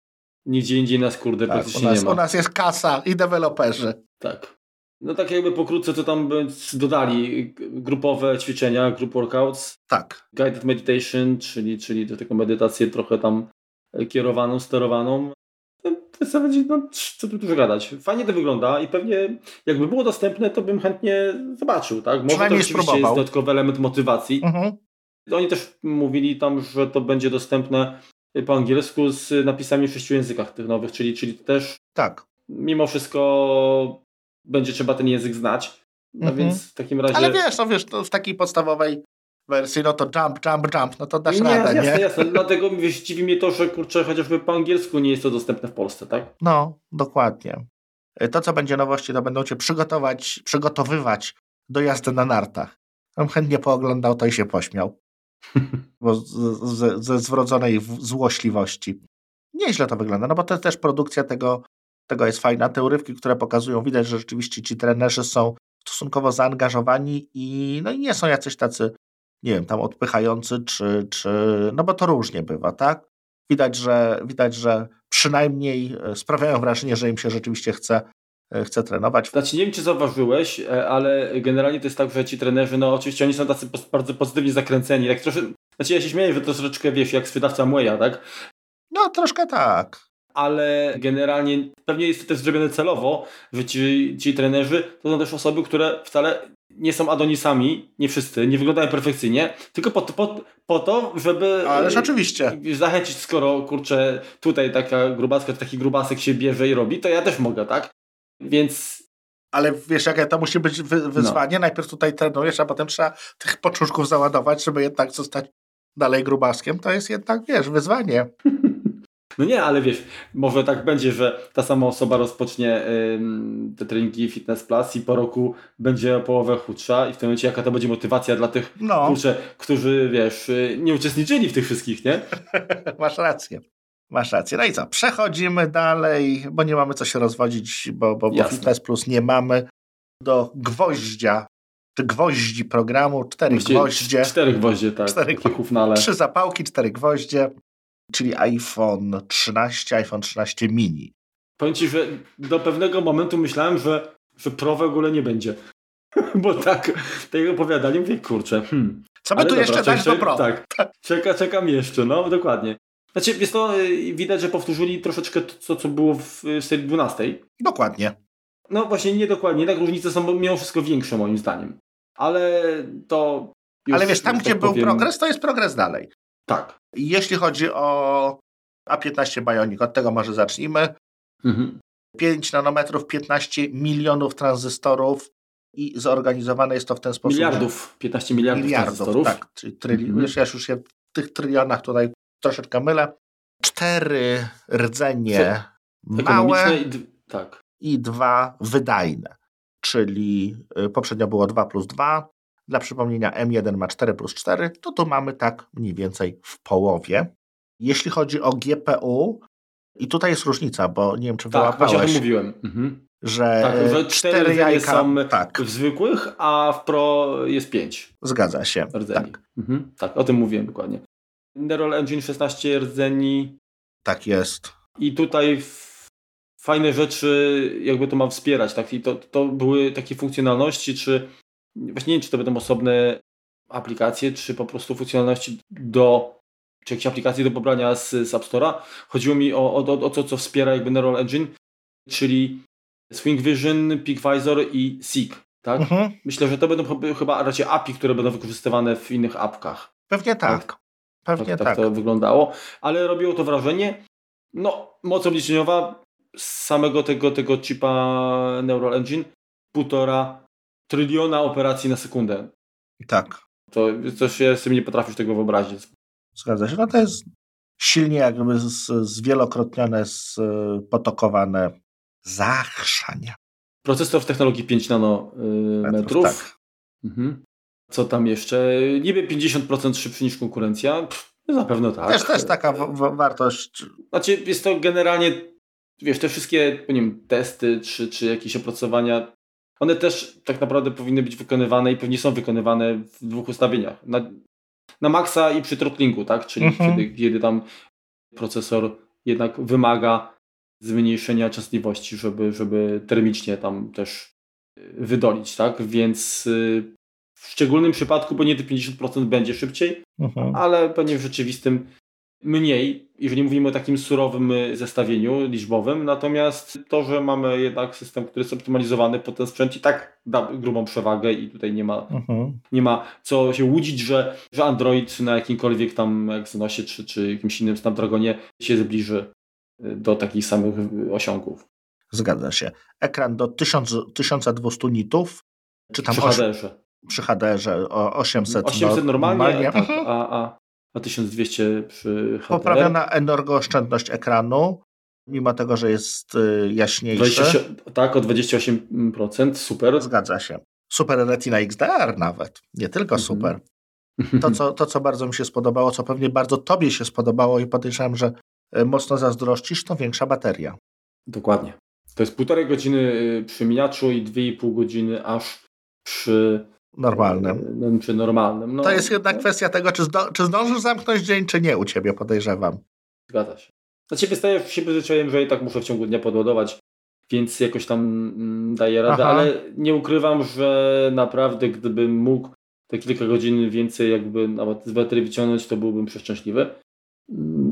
Nigdzie indziej nas kurde tak, praktycznie nas, nie ma. U nas jest kasa i deweloperzy. Tak. No tak jakby pokrótce to tam dodali grupowe ćwiczenia, group workouts. Tak. Guided meditation, czyli, czyli do taką medytację trochę tam kierowaną, sterowaną. No, to jest no, co tu dużo gadać. Fajnie to wygląda i pewnie jakby było dostępne, to bym chętnie zobaczył, tak? Może to oczywiście spróbował. jest dodatkowy element motywacji. Mhm. Oni też mówili tam, że to będzie dostępne po angielsku z napisami w sześciu językach tych nowych, czyli, czyli też tak. mimo wszystko będzie trzeba ten język znać. No mhm. więc w takim razie... Ale wiesz, no wiesz, w takiej podstawowej wersji, no to jump, jump, jump, no to dasz nie, radę, jasne, nie? Jasne, dlatego wiesz, dziwi mnie to, że kurczę, chociażby po angielsku nie jest to dostępne w Polsce, tak? No, dokładnie. To, co będzie nowości, to będą cię przygotować, przygotowywać do jazdy na nartach. On chętnie pooglądał to i się pośmiał ze, ze zwrodzonej złośliwości. Nieźle to wygląda, no bo to też produkcja tego, tego jest fajna. Te urywki, które pokazują, widać, że rzeczywiście ci trenerzy są stosunkowo zaangażowani i, no i nie są jacyś tacy, nie wiem, tam odpychający, czy, czy no bo to różnie bywa, tak? Widać, że widać, że przynajmniej e, sprawiają wrażenie, że im się rzeczywiście chce chce trenować. Znaczy, nie wiem, czy zauważyłeś, e, ale generalnie to jest tak, że ci trenerzy, no oczywiście oni są tacy bardzo pozytywnie zakręceni. Tak trosze, znaczy, ja się śmieję, że to troszeczkę, wiesz, jak wydawca Mweya, tak? No, troszkę tak. Ale generalnie pewnie jest to też zrobione celowo, że ci, ci trenerzy to są też osoby, które wcale nie są adonisami, nie wszyscy, nie wyglądają perfekcyjnie, tylko po, po, po to, żeby... Ależ oczywiście. Zachęcić, skoro, kurczę, tutaj taka grubaska, taki grubasek się bierze i robi, to ja też mogę, tak? Więc ale wiesz, jakie to musi być wy wyzwanie. No. Najpierw tutaj trenujesz, a potem trzeba tych poczuszków załadować, żeby jednak zostać dalej grubaskiem. To jest jednak, wiesz, wyzwanie. No nie, ale wiesz, może tak będzie, że ta sama osoba rozpocznie te treningi Fitness Plus i po roku będzie o połowę chudsza i w tym momencie jaka to będzie motywacja dla tych, no. kurczę, którzy, wiesz, y, nie uczestniczyli w tych wszystkich, nie? Masz rację. Masz rację. No i co? Przechodzimy dalej, bo nie mamy co się rozwodzić, bo, bo, bo Fitness Plus nie mamy. Do gwoździa, czy gwoździ programu, cztery Właściwie gwoździe. Cztery gwoździe, tak. Cztery, hufnale. Trzy zapałki, cztery gwoździe, czyli iPhone 13, iPhone 13 mini. Powiem Ci, że do pewnego momentu myślałem, że, że Pro w ogóle nie będzie. Bo tak, tak opowiadali, mówię, kurczę, hmm. Co by tu dobra, jeszcze dać do Pro? Tak, czeka, czekam jeszcze, no dokładnie. Znaczy, jest to, y, widać, że powtórzyli troszeczkę to, co było w serii 12. Dokładnie. No właśnie, nie dokładnie. Jednak różnice są mimo wszystko większe moim zdaniem. Ale to... Ale wiesz, tam tak gdzie był powiem... progres, to jest progres dalej. Tak. Jeśli chodzi o A15 Bionic, od tego może zacznijmy. Mhm. 5 nanometrów, 15 milionów tranzystorów i zorganizowane jest to w ten sposób. Miliardów, 15 miliardów, miliardów tranzystorów. Tak, czyli tryli- mhm. ja już się w tych trylionach tutaj troszeczkę mylę. Cztery rdzenie małe i, tak. i dwa wydajne, czyli y, poprzednio było 2 plus 2. Dla przypomnienia M1 ma 4 plus 4, to tu mamy tak mniej więcej w połowie. Jeśli chodzi o GPU, i tutaj jest różnica, bo nie wiem, czy tak, wyłapałeś. Tak, mówiłem. Mhm. Że, tak, cztery jajka są tak. w zwykłych, a w Pro jest pięć. Zgadza się. Rdzeni. Tak. Mhm. tak, o tym mówiłem dokładnie. Neural Engine 16 rdzeni. Tak jest. I tutaj fajne rzeczy jakby to ma wspierać. Tak? I to, to były takie funkcjonalności, czy właśnie nie wiem, czy to będą osobne aplikacje, czy po prostu funkcjonalności do czy jakieś aplikacje do pobrania z, z App Store'a. Chodziło mi o, o, o to, co wspiera jakby Neural Engine, czyli Swing Vision, PeakVisor i Seek. Tak? Mhm. Myślę, że to będą chyba raczej API, które będą wykorzystywane w innych apkach. Pewnie tak. tak? Pewnie tak, tak. tak to wyglądało, ale robiło to wrażenie. No, moc obliczeniowa z samego tego, tego chipa Neural Engine półtora tryliona operacji na sekundę. Tak. To coś ja sobie nie potrafisz tego wyobrazić. Zgadza się. No to jest silnie jakby z, zwielokrotnione, potokowane zachrzania. Procesor w technologii 5 nanometrów. Tak. Mhm. Co tam jeszcze? Niby 50% szybszy niż konkurencja. Pff, na pewno tak. Też, też taka wartość. Znaczy jest to generalnie, wiesz, te wszystkie nie wiem, testy czy, czy jakieś opracowania, one też tak naprawdę powinny być wykonywane i pewnie są wykonywane w dwóch ustawieniach. Na, na maksa i przy throttlingu, tak? Czyli mhm. kiedy, kiedy tam procesor jednak wymaga zmniejszenia częstotliwości, żeby, żeby termicznie tam też wydolić, tak? Więc y, w szczególnym przypadku pewnie te 50% będzie szybciej, mhm. ale pewnie w rzeczywistym mniej, jeżeli mówimy o takim surowym y, zestawieniu liczbowym, natomiast to, że mamy jednak system, który jest optymalizowany pod ten sprzęt i tak da grubą przewagę i tutaj nie ma, mhm. nie ma co się łudzić, że, że Android na jakimkolwiek tam Exynosie czy, czy jakimś innym Snapdragonie się zbliży y, do takich samych osiągów. Zgadza się. Ekran do 1000, 1200 nitów, czy tam przy HDR-ze. Przy HDR-ze 800, 800 normalnie, normalnie. Tak, a, a a 1200 przy HDR. Poprawiona energooszczędność ekranu, mimo tego, że jest y, jaśniejszy. 20, tak, o 28%, super. Zgadza się. Super Retina XDR nawet, nie tylko mhm. super. To co, to, co bardzo mi się spodobało, co pewnie bardzo Tobie się spodobało i podejrzewam, że y, mocno zazdrościsz, to większa bateria. Dokładnie. To jest półtorej godziny y, przy miniaczu i 2,5 godziny aż przy normalnym. No, czy normalnym. No, to jest jednak no. kwestia tego, czy, zdo, czy zdążysz zamknąć dzień, czy nie u ciebie, podejrzewam. Zgadza się. Na ciebie staję się przyzwyczaiłem, że i tak muszę w ciągu dnia podładować, więc jakoś tam mm, daję radę, Aha. ale nie ukrywam, że naprawdę gdybym mógł te kilka godzin więcej jakby nawet z baterii wyciągnąć, to byłbym przeszczęśliwy.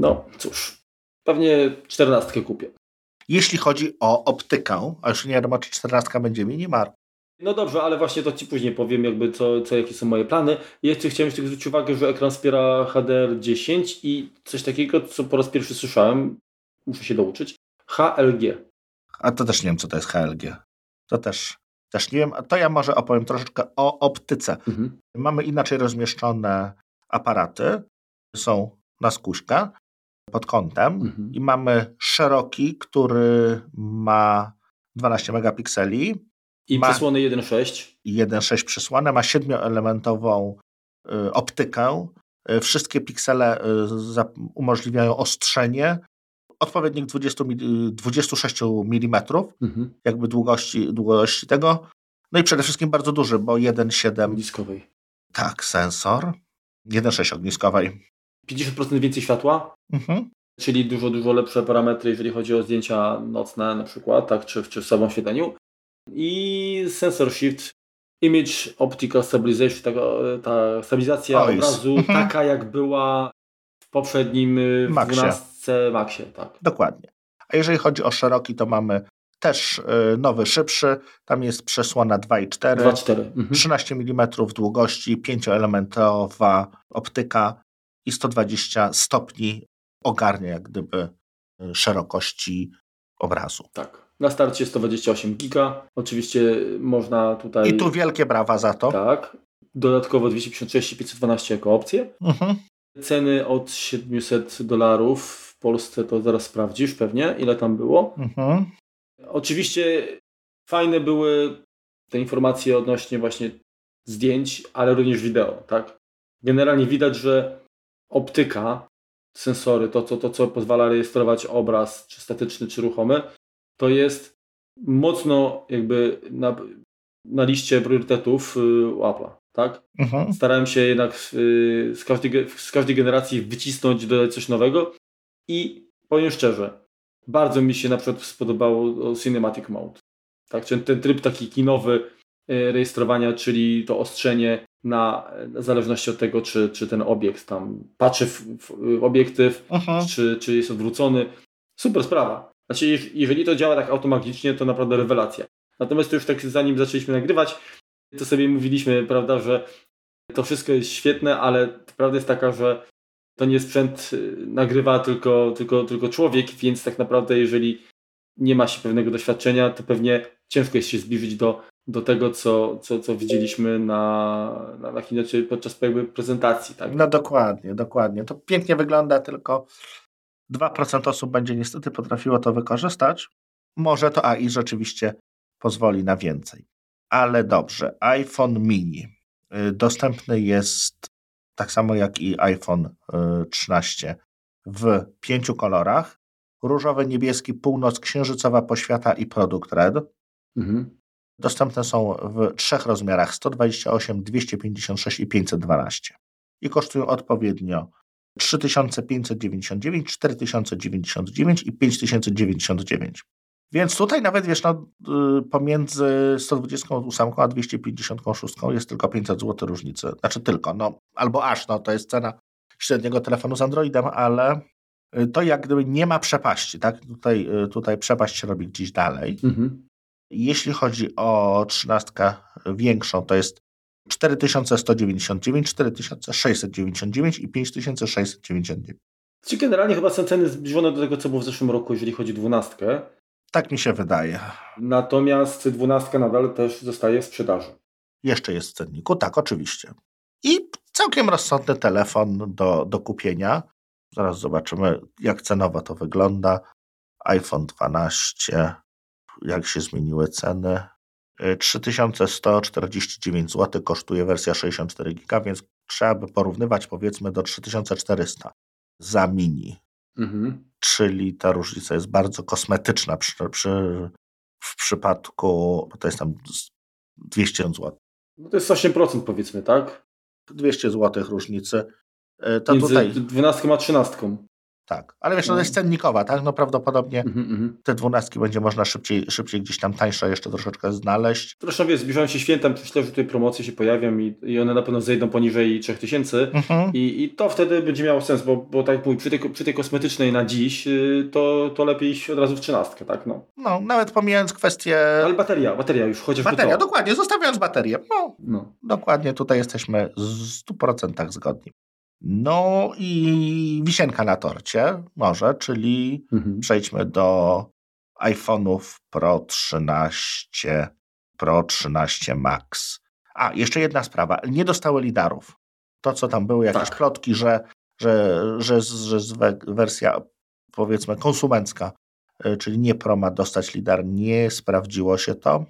No cóż, pewnie czternastkę kupię. Jeśli chodzi o optykę, a już nie wiadomo, czy czternastka będzie minimar, no dobrze, ale właśnie to Ci później powiem, jakby co, co jakie są moje plany. Jeszcze chciałem tylko zwrócić uwagę, że ekran wspiera HDR10 i coś takiego, co po raz pierwszy słyszałem, muszę się douczyć, HLG. A to też nie wiem, co to jest HLG. To też, też nie wiem. To ja może opowiem troszeczkę o optyce. Mhm. Mamy inaczej rozmieszczone aparaty, są na skuśkę pod kątem mhm. i mamy szeroki, który ma 12 megapikseli i ma przysłony 1.6. 1.6 przysłane, ma 7-elementową y, optykę. Y, wszystkie piksele y, umożliwiają ostrzenie. Odpowiednik 20, 26 mm, mhm. jakby długości, długości tego. No i przede wszystkim bardzo duży, bo 1.7. Ogniskowej. Tak, sensor. 1.6 ogniskowej. 50% więcej światła. Mhm. Czyli dużo, dużo lepsze parametry, jeżeli chodzi o zdjęcia nocne na przykład, tak, czy, czy w samym świetleniu i sensor shift image optical stabilization, ta, ta stabilizacja obrazu mhm. taka jak była w poprzednim y, Maxie. 12 Maxie, tak. Dokładnie. A jeżeli chodzi o szeroki, to mamy też y, nowy, szybszy. Tam jest przesłona 2,4. 2,4. Mhm. 13 mm długości, 5-elementowa optyka. i 120 stopni ogarnia jak gdyby y, szerokości obrazu. Tak. Na starcie 128 giga. Oczywiście można tutaj... I tu wielkie brawa za to. Tak. Dodatkowo 256 i 512 jako opcję. Mhm. Ceny od 700 dolarów w Polsce to zaraz sprawdzisz pewnie, ile tam było. Mhm. Oczywiście fajne były te informacje odnośnie właśnie zdjęć, ale również wideo, tak? Generalnie widać, że optyka, sensory, to co, to, co pozwala rejestrować obraz, czy statyczny, czy ruchomy, to jest mocno jakby na, na liście priorytetów y, Apple'a, tak? Mhm. Starałem się jednak y, z każdej, z każdej generacji wycisnąć, dodać coś nowego i powiem szczerze, bardzo mi się na przykład spodobało Cinematic Mode. Tak, czyli ten tryb taki kinowy y, rejestrowania, czyli to ostrzenie na, w zależności od tego, czy, czy ten obiekt tam patrzy w, w obiektyw, Mhm. czy, czy jest odwrócony. Super sprawa. Znaczy, jeż- jeżeli to działa tak automagicznie, to naprawdę rewelacja. Natomiast to już tak zanim zaczęliśmy nagrywać, to sobie mówiliśmy, prawda, że to wszystko jest świetne, ale prawda jest taka, że to nie sprzęt y, nagrywa tylko, tylko, tylko człowiek, więc tak naprawdę jeżeli nie ma się pewnego doświadczenia, to pewnie ciężko jest się zbliżyć do, do tego, co, co, co widzieliśmy na, na, na kinocie podczas jakby prezentacji. Tak? No dokładnie, dokładnie. To pięknie wygląda, tylko 2% osób będzie niestety potrafiło to wykorzystać. Może to AI rzeczywiście pozwoli na więcej. Ale dobrze, iPhone mini y, dostępny jest tak samo jak i iPhone y, 13 w pięciu kolorach. Różowy, niebieski, północ, księżycowa poświata i produkt red. Mhm. Dostępne są w trzech rozmiarach 128, 256 i 512. I kosztują odpowiednio 3599, 4099 i 5099. Więc tutaj nawet wiesz, no, y, pomiędzy 128 a 256 jest tylko 500 zł różnicy. Znaczy tylko, no albo aż, no to jest cena średniego telefonu z Androidem, ale y, to jak gdyby nie ma przepaści, tak? Tutaj, y, tutaj przepaść się robi gdzieś dalej. Mhm. Jeśli chodzi o trzynastkę większą, to jest 4199, 4699 i 5699. Czyli generalnie chyba są ceny zbliżone do tego, co było w zeszłym roku, jeżeli chodzi o dwunastkę. Tak mi się wydaje. Natomiast dwunastka nadal też zostaje w sprzedaży. Jeszcze jest w cenniku, tak, oczywiście. I całkiem rozsądny telefon do, do kupienia. Zaraz zobaczymy, jak cenowo to wygląda. iPhone 12, jak się zmieniły ceny. Y, 3149 zł kosztuje wersja 64 GB, więc trzeba by porównywać powiedzmy do 3400 za mini. Mhm. Czyli ta różnica jest bardzo kosmetyczna przy, przy, w przypadku, bo to jest tam z 200 zł. No to jest 8% powiedzmy, tak? 200 zł różnicy. Y, To Między tutaj, dwunastką a trzynastką. Tak. Ale wiesz, no to jest cennikowa, tak? No prawdopodobnie Mhm, mhm. te dwunastki będzie można szybciej, szybciej gdzieś tam tańsze jeszcze troszeczkę znaleźć. Zresztą wiesz, zbliżają się święta, myślę, że tutaj promocje się pojawią i, i one na pewno zejdą poniżej 3000. Mhm. I, I to wtedy będzie miało sens, bo, bo tak jak mówię, przy tej, przy tej kosmetycznej na dziś, y, to, to lepiej iść od razu w trzynastkę, tak? No. No, nawet pomijając kwestię Ale bateria, bateria już chociażby bateria, to. dokładnie, zostawiając baterię. No, No. dokładnie tutaj jesteśmy w 100% zgodni. No i wisienka na torcie może, czyli Mhm. przejdźmy do iPhone'ów Pro 13, Pro 13 Max. A, jeszcze jedna sprawa. Nie dostały lidarów. To, co tam były jakieś Tak. plotki, że, że, że, że we- wersja powiedzmy konsumencka, y, czyli nie Pro ma dostać lidar, nie sprawdziło się to.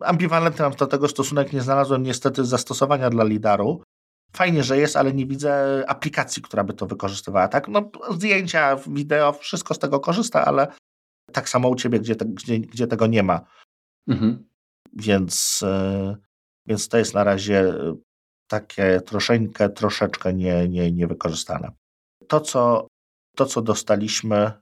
Ambiwalentny mam do tego stosunek, nie znalazłem niestety zastosowania dla lidaru. Fajnie, że jest, ale nie widzę aplikacji, która by to wykorzystywała. Tak? No, zdjęcia, wideo, wszystko z tego korzysta, ale tak samo u ciebie, gdzie, te, gdzie, gdzie tego nie ma. Mhm. Więc, yy, więc to jest na razie yy, takie troszeczkę, troszeczkę nie, nie, niewykorzystane. To co, to, co dostaliśmy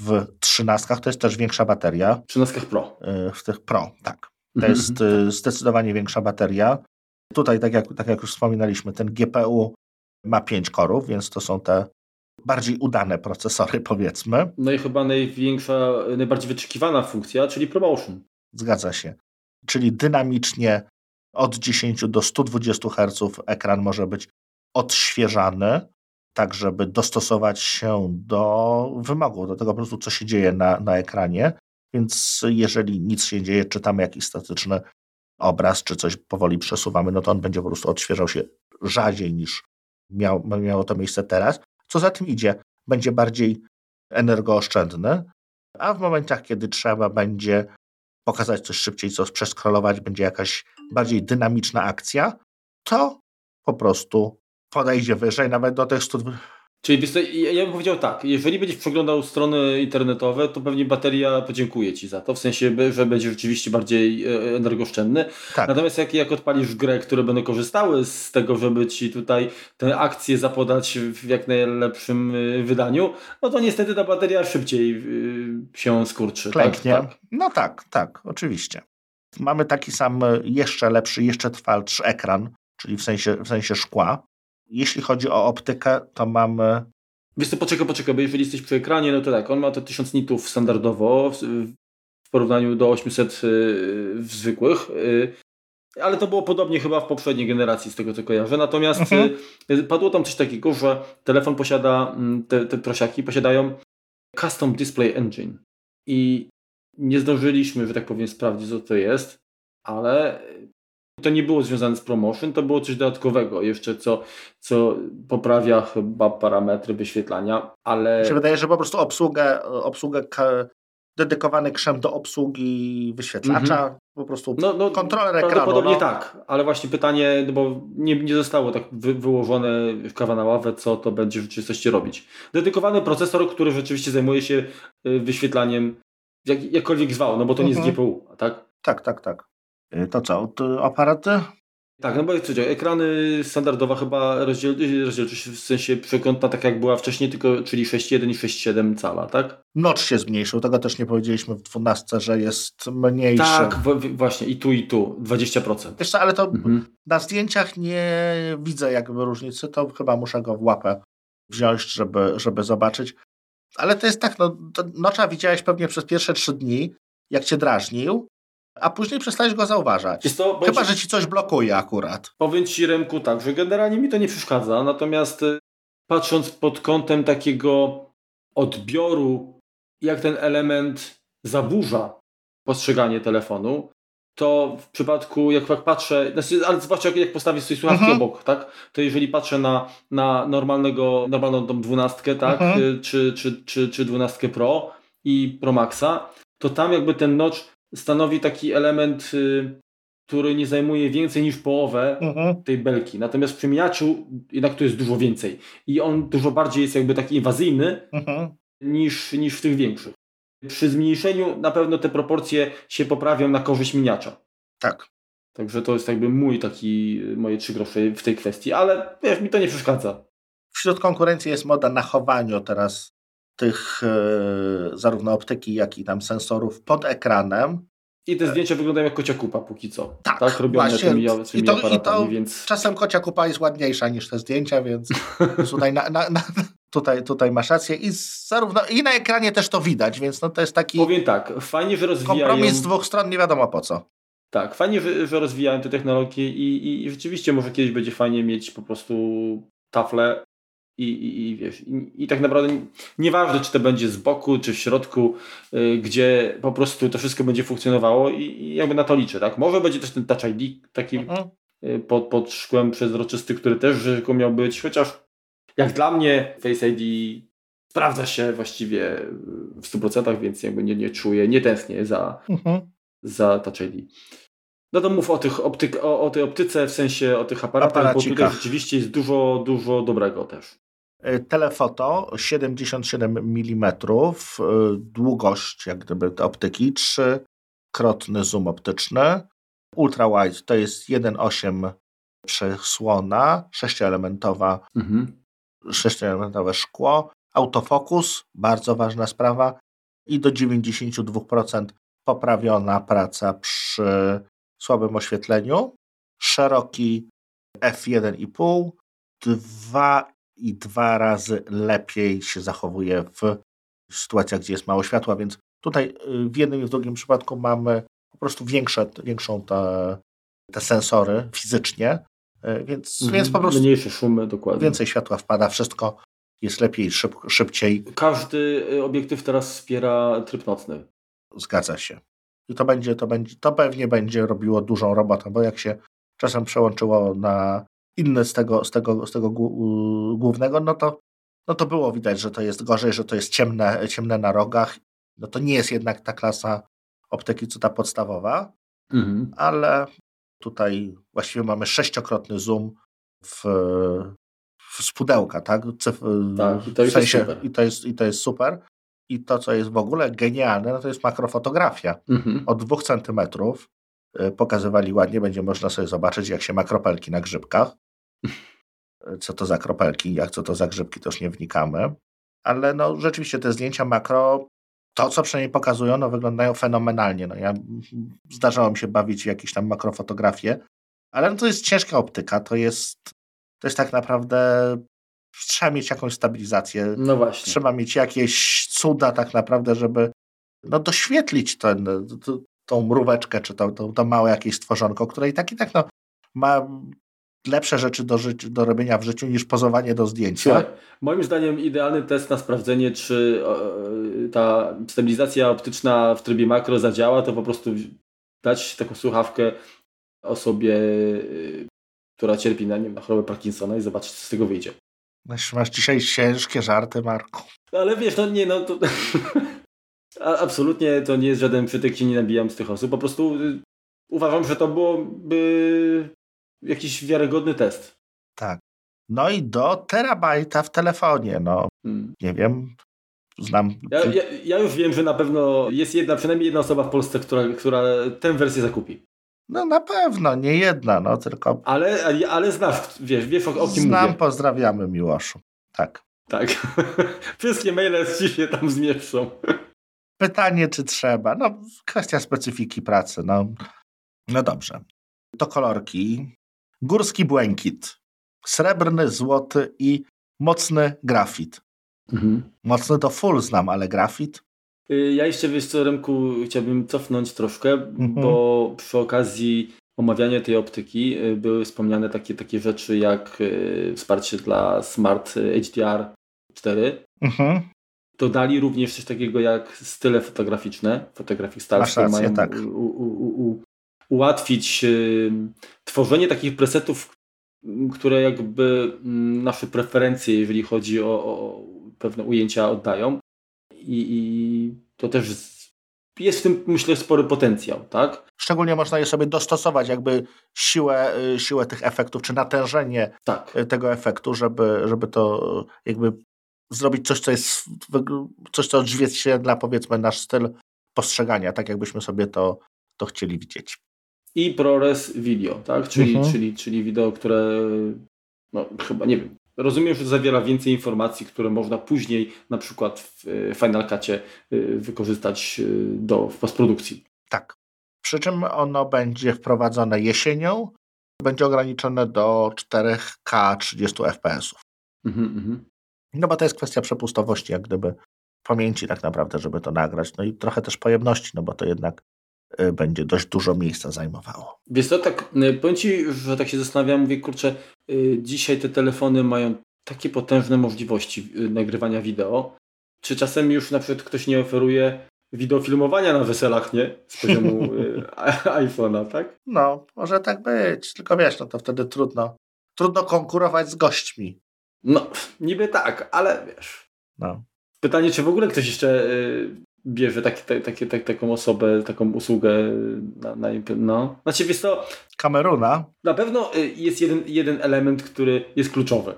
w trzynastkach, to jest też większa bateria. W trzynastkach Pro. yy, W tych Pro, tak. To Mhm. jest yy, zdecydowanie większa bateria. Tutaj, tak jak, tak jak już wspominaliśmy, ten GPU ma 5 korów, więc to są te bardziej udane procesory, powiedzmy. No i chyba największa, najbardziej wyczekiwana funkcja, czyli promotion. Zgadza się. Czyli dynamicznie od 10 do 120 Hz ekran może być odświeżany. tak żeby dostosować się do wymogów, do tego po prostu, co się dzieje na, na ekranie. Więc jeżeli nic się dzieje, czytamy jakiś statyczny obraz, czy coś powoli przesuwamy, no to on będzie po prostu odświeżał się rzadziej niż miał, miało to miejsce teraz. Co za tym idzie, będzie bardziej energooszczędny, a w momentach, kiedy trzeba będzie pokazać coś szybciej, coś przeskrolować, będzie jakaś bardziej dynamiczna akcja, to po prostu podejdzie wyżej, nawet do tych 100, Czyli wiesz, ja bym powiedział tak, jeżeli będziesz przeglądał strony internetowe, to pewnie bateria podziękuje Ci za to, w sensie, że będzie rzeczywiście bardziej e, energooszczędny. Tak. Natomiast jak, jak odpalisz grę, które będą korzystały z tego, żeby Ci tutaj tę akcję zapodać w jak najlepszym e, wydaniu, no to niestety ta bateria szybciej e, się skurczy. Tak? Klęknie. Tak? No tak, tak, oczywiście. Mamy taki sam jeszcze lepszy, jeszcze trwalszy ekran, czyli w sensie, w sensie szkła. Jeśli chodzi o optykę, to mamy. Wiesz co, poczekaj, poczekaj, bo jeżeli jesteś przy ekranie, no to tak, on ma te 1000 nitów standardowo w, porównaniu do 800 yy, w zwykłych. Yy, ale to było podobnie chyba w poprzedniej generacji, z tego co kojarzę. Natomiast mhm. yy, padło tam coś takiego, że telefon posiada, mm, te, te prosiaki posiadają Custom Display Engine. I nie zdążyliśmy, że tak powiem, sprawdzić, co to jest, ale to nie było związane z promotion, to było coś dodatkowego, jeszcze co, co poprawia chyba parametry wyświetlania, ale... Mi się wydaje, że po prostu obsługę, obsługę dedykowany krzem do obsługi wyświetlacza, mm -hmm. po prostu no, no, kontroler ekranu. Prawdopodobnie no. tak, ale właśnie pytanie, no bo nie, nie zostało tak wy, wyłożone kawa na ławę, co to będzie w rzeczywistości robić. Dedykowany procesor, który rzeczywiście zajmuje się y, wyświetlaniem jak, jakkolwiek zwał, no bo to mm -hmm. nie jest. GPU, tak? Tak, tak, tak. Y, to co, to aparaty? Tak, no bo jak powiedział, ekrany standardowa chyba rozdzielczość w sensie przekątna tak jak była wcześniej, tylko czyli 6,1 i 6,7 cala, tak? Notch się zmniejszył, tego też nie powiedzieliśmy w 12, że jest mniejszy. Tak, właśnie i tu i tu, 20%. Wiesz co, ale to mhm. na zdjęciach nie widzę jakby różnicy, to chyba muszę go w łapę wziąć, żeby, żeby zobaczyć. Ale to jest tak, no, Notcha widziałeś pewnie przez pierwsze trzy dni, jak cię drażnił, a później przestałeś go zauważać. To, Chyba, ci, że ci coś blokuje akurat. Powiem ci, Remku, tak, że generalnie mi to nie przeszkadza, natomiast y, patrząc pod kątem takiego odbioru, jak ten element zaburza postrzeganie telefonu, to w przypadku, jak, jak patrzę, znaczy, ale zwłaszcza jak, jak postawię sobie słuchawki mhm. obok, tak, to jeżeli patrzę na, na normalnego, normalną tą dwunastkę, tak, mhm. Y, czy, czy, czy, czy dwunastkę Pro i Pro Maxa, to tam jakby ten notch stanowi taki element, y, który nie zajmuje więcej niż połowę mhm. tej belki. Natomiast przy miaczu jednak to jest dużo więcej. I on dużo bardziej jest jakby taki inwazyjny mhm. niż, niż w tych większych. Przy zmniejszeniu na pewno te proporcje się poprawią na korzyść miniacza. Tak. Także to jest jakby mój taki, moje trzy grosze w tej kwestii, ale wiesz, mi to nie przeszkadza. Wśród konkurencji jest moda na chowaniu teraz tych e, zarówno optyki, jak i tam sensorów pod ekranem. I te zdjęcia wyglądają jak kocia kupa póki co. Tak, tak robione właśnie. tymi, tymi I to, i to więc... Czasem kocia kupa jest ładniejsza niż te zdjęcia, więc tutaj, na, na, na, tutaj, tutaj masz rację. I zarówno i na ekranie też to widać, więc no to jest taki Powiem tak, fajnie, że rozwijają... Kompromis z dwóch stron, nie wiadomo po co. Tak, fajnie, że rozwijają te technologie i, i, i rzeczywiście może kiedyś będzie fajnie mieć po prostu tafle i, i, i wiesz, i, i, tak naprawdę nieważne, czy to będzie z boku, czy w środku, y, gdzie po prostu to wszystko będzie funkcjonowało i, i, jakby na to liczę, tak? Może będzie też ten Touch ID taki mhm. y, pod, pod szkłem przezroczysty, który też rzekomo miał być, chociaż jak dla mnie Face ID sprawdza się właściwie w 100%, więc jakby nie, nie czuję, nie tęsknię za, mhm. za Touch ID. No to mów o, tych optyk, o, o tej optyce, w sensie o tych aparatach, bo tutaj rzeczywiście jest dużo, dużo dobrego też. E, telefoto 77 mm, e, długość jak gdyby optyki, trzykrotny zoom optyczny. Ultra wide to jest 1,8 przesłona, sześcioelementowa, mhm. sześcioelementowe szkło. Autofokus, bardzo ważna sprawa. I do 92% poprawiona praca przy słabym oświetleniu. Szeroki f1,5, 2 i dwa razy lepiej się zachowuje w sytuacjach, gdzie jest mało światła, więc tutaj y, w jednym i w drugim przypadku mamy po prostu większe, większą te, te sensory fizycznie, E, więc, mhm. więc po prostu. Mniejsze szumy, dokładnie. Więcej światła wpada, wszystko jest lepiej, szyb, szybciej. Każdy y, obiektyw teraz wspiera tryb nocny. Zgadza się. I to będzie, to będzie, to pewnie będzie robiło dużą robotę, bo jak się czasem przełączyło na inny z tego, z tego, z tego głównego, no to, no to było widać, że to jest gorzej, że to jest ciemne, ciemne na rogach. No to nie jest jednak ta klasa optyki, co ta podstawowa, mhm. ale tutaj właściwie mamy sześciokrotny zoom w, w pudełka, tak? tak, i to, w sensie, jest super. I to, jest, I to jest super. I to, co jest w ogóle genialne, no to jest makrofotografia. Mhm. Od dwóch centymetrów y, pokazywali ładnie, będzie można sobie zobaczyć, jak się ma kropelki na grzybkach. Co to za kropelki, jak co to za grzybki, to już nie wnikamy. Ale no, rzeczywiście te zdjęcia makro, to co przynajmniej pokazują, no, wyglądają fenomenalnie. No, ja zdarzało mi się bawić w jakieś tam makrofotografie, ale no, to jest ciężka optyka, to jest, to jest tak naprawdę trzeba mieć jakąś stabilizację. No właśnie. Trzeba mieć jakieś cuda tak naprawdę, żeby no, doświetlić ten, tą mróweczkę, czy to, to, to małe jakieś stworzonko, które i tak i tak no, ma lepsze rzeczy do, do robienia w życiu niż pozowanie do zdjęcia. Słuchaj, moim zdaniem idealny test na sprawdzenie, czy ta stabilizacja optyczna w trybie makro zadziała, to po prostu dać taką słuchawkę osobie, y, która cierpi na, nie wiem, na chorobę Parkinsona i zobaczyć, co z tego wyjdzie. Masz dzisiaj ciężkie żarty, Marku. Ale wiesz, no nie, no to... Absolutnie to nie jest żaden przytyk, się nie nabijam z tych osób. Po prostu y, uważam, że to byłoby jakiś wiarygodny test. Tak. No i do terabajta w telefonie, no. Hmm. Nie wiem, znam... Ja, ja, ja, już wiem, że na pewno jest jedna, przynajmniej jedna osoba w Polsce, która, która tę wersję zakupi. No na pewno, nie jedna, no tylko... Ale, ale znasz, wiesz, wiesz o, o kim Znam, mówię. pozdrawiamy Miłoszu. Tak. Tak. Wszystkie maile ci się tam zmieszczą. Pytanie, czy trzeba. No, kwestia specyfiki pracy. No, no dobrze. To kolorki. Górski błękit. Srebrny, złoty i mocny grafit. Mhm. Mocny to full znam, ale grafit? Y, ja jeszcze wiesz co, Remku, chciałbym cofnąć troszkę, mhm. bo przy okazji omawiania tej optyki y, były wspomniane takie, takie rzeczy jak y, wsparcie dla Smart HDR 4. Mhm. Dodali również coś takiego jak style fotograficzne, Photographic które mają tak. u, u, u, ułatwić tworzenie takich presetów, które jakby mm, nasze preferencje, jeżeli chodzi o, o pewne ujęcia oddają i, i to też jest w tym, myślę, spory potencjał, tak? Szczególnie można je sobie dostosować, jakby siłę, y, siłę tych efektów, czy natężenie tak. Y, tego efektu, żeby, żeby to jakby zrobić coś, co jest coś, co się dla powiedzmy nasz styl postrzegania, tak jakbyśmy sobie to, to chcieli widzieć. I ProRes Video, tak? Czyli, mhm. czyli, czyli wideo, które no, chyba nie wiem, Rozumiem, że zawiera więcej informacji, które można później na przykład w e, Final Cutie e, wykorzystać e, do, w postprodukcji. Tak. Przy czym ono będzie wprowadzone jesienią, będzie ograniczone do 4K 30 fps. Mhm, mhm. No bo to jest kwestia przepustowości, jak gdyby pamięci tak naprawdę, żeby to nagrać. No i trochę też pojemności, no bo to jednak będzie dość dużo miejsca zajmowało. Wiesz co, tak, powiem Ci, że tak się zastanawiam, mówię, kurczę, Y, dzisiaj te telefony mają takie potężne możliwości nagrywania wideo. Czy czasem już na przykład ktoś nie oferuje wideofilmowania na weselach, nie? Z poziomu iPhone'a, tak? No, może tak być. Tylko wiesz, no to wtedy trudno. Trudno konkurować z gośćmi. No, niby tak, ale wiesz. No. Pytanie, czy w ogóle ktoś jeszcze bierze taki, taki, tak, taką osobę, taką usługę na, na no. Znaczy wiesz to Kameruna. Na pewno y, jest jeden, jeden element, który jest kluczowy.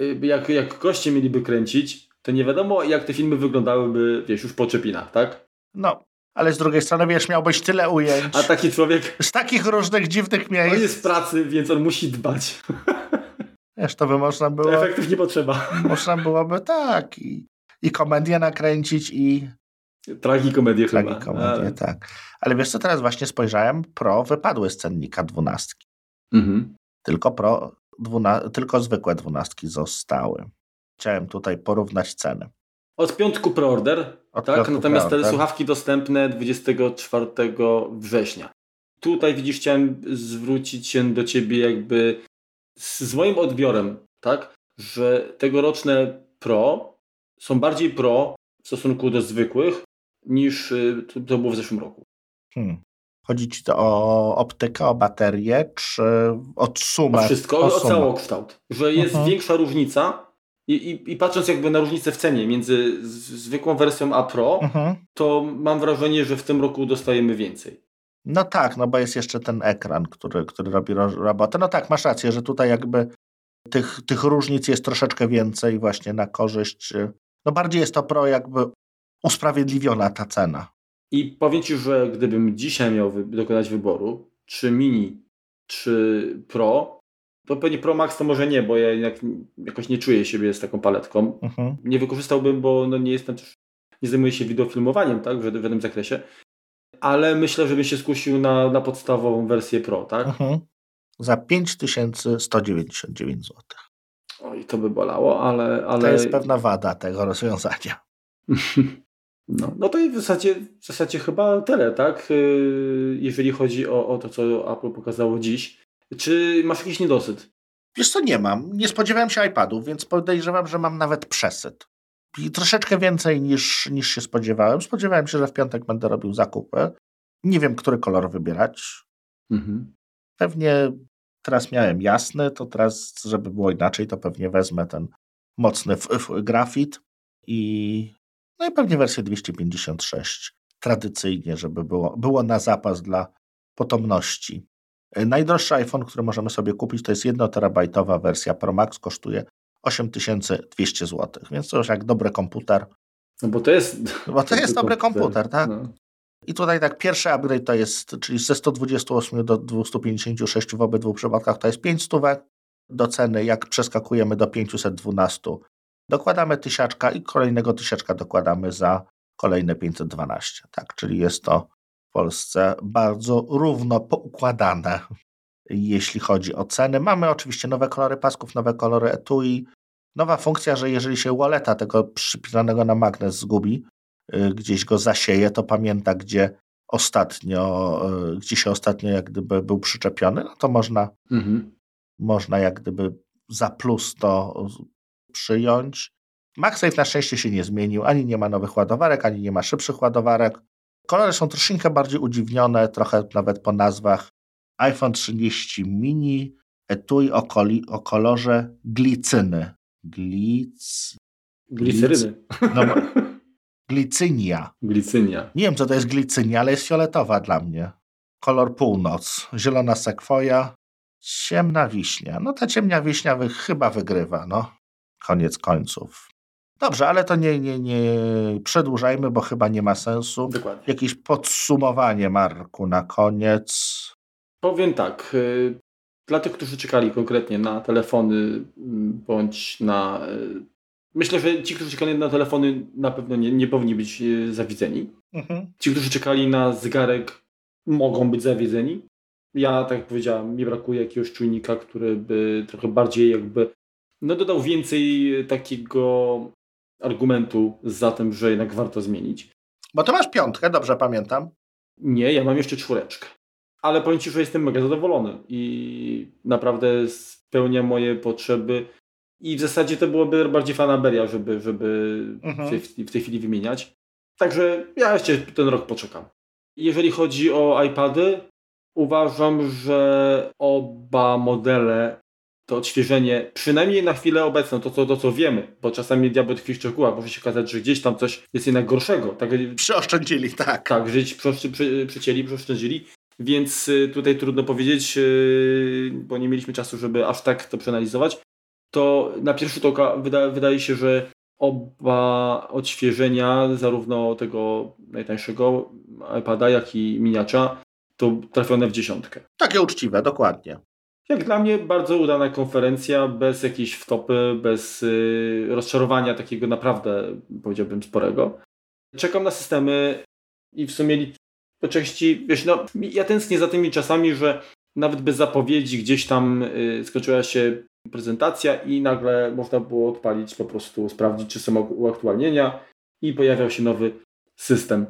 Y, jak, jak goście mieliby kręcić, to nie wiadomo jak te filmy wyglądałyby, wiesz, już po czepinach, tak? No, ale z drugiej strony, wiesz, miałbyś tyle ujęć. A taki człowiek... Z takich różnych dziwnych miejsc. On jest w pracy, więc on musi dbać. Wiesz, to by można było... Efektów nie potrzeba. Można byłoby tak i, i komedię nakręcić i Tragikomedię chyba. Tragikomedię, ale... tak. Ale wiesz co, teraz właśnie spojrzałem, Pro wypadły z cennika dwunastki. Mhm. Tylko Pro, dwuna... tylko zwykłe dwunastki zostały. Chciałem tutaj porównać ceny. Od piątku preorder, Od tak? Piątku Natomiast te słuchawki dostępne 24 września. Tutaj widzisz, chciałem zwrócić się do ciebie jakby z, z moim odbiorem, tak, że tegoroczne Pro są bardziej Pro w stosunku do zwykłych niż y, to było w zeszłym roku. Hmm. Chodzi ci to o optykę, o baterię, czy o sumę? O wszystko, o, o całokształt. Że jest uh mhm. -huh. większa różnica i, i, i, patrząc jakby na różnicę w cenie między zwykłą wersją a Pro, uh mhm. -huh. to mam wrażenie, że w tym roku dostajemy więcej. No tak, no bo jest jeszcze ten ekran, który, który robi robotę. No tak, masz rację, że tutaj jakby tych, tych różnic jest troszeczkę więcej właśnie na korzyść. No bardziej jest to Pro jakby usprawiedliwiona ta cena. I powiem Ci, że gdybym dzisiaj miał wy dokonać wyboru, czy Mini, czy Pro, to pewnie Pro Max to może nie, bo ja jednak jakoś nie czuję siebie z taką paletką. Mhm. Nie wykorzystałbym, bo no nie jestem też, nie zajmuję się wideofilmowaniem, tak, w, tym zakresie. Ale myślę, że bym się skusił na, na podstawową wersję Pro, tak? Mhm. Za 5199 zł. Oj, to by bolało, ale, ale... To jest pewna wada tego rozwiązania. No, no to i w zasadzie, w zasadzie chyba tyle, tak? Y, jeżeli chodzi o, o to, co Apple pokazało dziś. Czy masz jakiś niedosyt? Wiesz co, nie mam. Nie spodziewałem się iPadów, więc podejrzewam, że mam nawet przesyt. I troszeczkę więcej niż, niż się spodziewałem. Spodziewałem się, że w piątek będę robił zakupy. Nie wiem, który kolor wybierać. Mhm. Pewnie teraz miałem jasny, to teraz, żeby było inaczej, to pewnie wezmę ten mocny grafit i no i pewnie wersję 256 tradycyjnie, żeby było, było na zapas dla potomności. E, najdroższy iPhone, który możemy sobie kupić, to jest 1 terabajtowa wersja Pro Max, kosztuje 8200 zł, więc to już jak dobry komputer. No bo to jest... Bo to jest dobry komputer, tak? No. I tutaj tak pierwszy upgrade to jest, czyli ze 128 do 256 w obydwu przypadkach to jest 5 stówek do ceny, jak przeskakujemy do 512 dokładamy tysiaczka i kolejnego tysiaczka dokładamy za kolejne 512. Tak, czyli jest to w Polsce bardzo równo poukładane, jeśli chodzi o ceny. Mamy oczywiście nowe kolory pasków, nowe kolory etui, nowa funkcja, że jeżeli się walleta tego przypinanego na magnes zgubi, y, gdzieś go zasieje, to pamięta, gdzie ostatnio, y, gdzie się ostatnio jak gdyby był przyczepiony, no to można, mhm. można jak gdyby za plus to przyjąć. MagSafe na szczęście się nie zmienił, ani nie ma nowych ładowarek, ani nie ma szybszych ładowarek. Kolory są troszeczkę bardziej udziwnione, trochę nawet po nazwach. iPhone 30 mini, etui o, koli, o kolorze glicyny. Glic... Gliceryny. No, glicynia. Glicynia. Nie wiem, co to jest glicynia, ale jest fioletowa dla mnie. Kolor północ. Zielona sekwoja. Ciemna wiśnia. No ta ciemna wiśnia chyba wygrywa, no koniec końców. Dobrze, ale to nie, nie, nie przedłużajmy, bo chyba nie ma sensu. Dokładnie. Jakieś podsumowanie, Marku, na koniec. Powiem tak. Y, dla tych, którzy czekali konkretnie na telefony mm, bądź na. Y, myślę, że ci, którzy czekali na telefony, na pewno nie, nie powinni być y, zawiedzeni. Mhm. Ci, którzy czekali na zegarek, mogą być zawiedzeni. Ja, tak jak powiedziałem, mi brakuje jakiegoś czujnika, który by trochę bardziej jakby no dodał więcej takiego argumentu za tym, że jednak warto zmienić. Bo to masz piątkę, dobrze pamiętam. Nie, ja mam jeszcze czwóreczkę. Ale powiem Ci, że jestem mega zadowolony i naprawdę spełnia moje potrzeby. I w zasadzie to byłoby bardziej fanaberia, żeby, żeby mhm. w, tej, w tej chwili wymieniać. Także ja jeszcze ten rok poczekam. Jeżeli chodzi o iPady, uważam, że oba modele to odświeżenie, przynajmniej na chwilę obecną, to co, to co wiemy, bo czasami diabeł tkwi w szczegółach, może się okazać, że gdzieś tam coś jest jednak gorszego. Tak, Przyoszczędzili, tak. Tak, żyć przy, przy, przycięli, przyoszczędzili, więc y, tutaj trudno powiedzieć, y, bo nie mieliśmy czasu, żeby aż tak to przeanalizować. To na pierwszy rzut oka wyda, wydaje się, że oba odświeżenia, zarówno tego najtańszego iPada, jak i miniacza, to trafione w dziesiątkę. Takie uczciwe, dokładnie. Jak dla mnie bardzo udana konferencja, bez jakiejś wtopy, bez y, rozczarowania takiego naprawdę, powiedziałbym, sporego. Czekam na systemy i w sumie po części, wiesz, no, ja tęsknię za tymi czasami, że nawet bez zapowiedzi gdzieś tam y, skończyła się prezentacja i nagle można było odpalić, po prostu sprawdzić, czy są uaktualnienia i pojawiał się nowy system.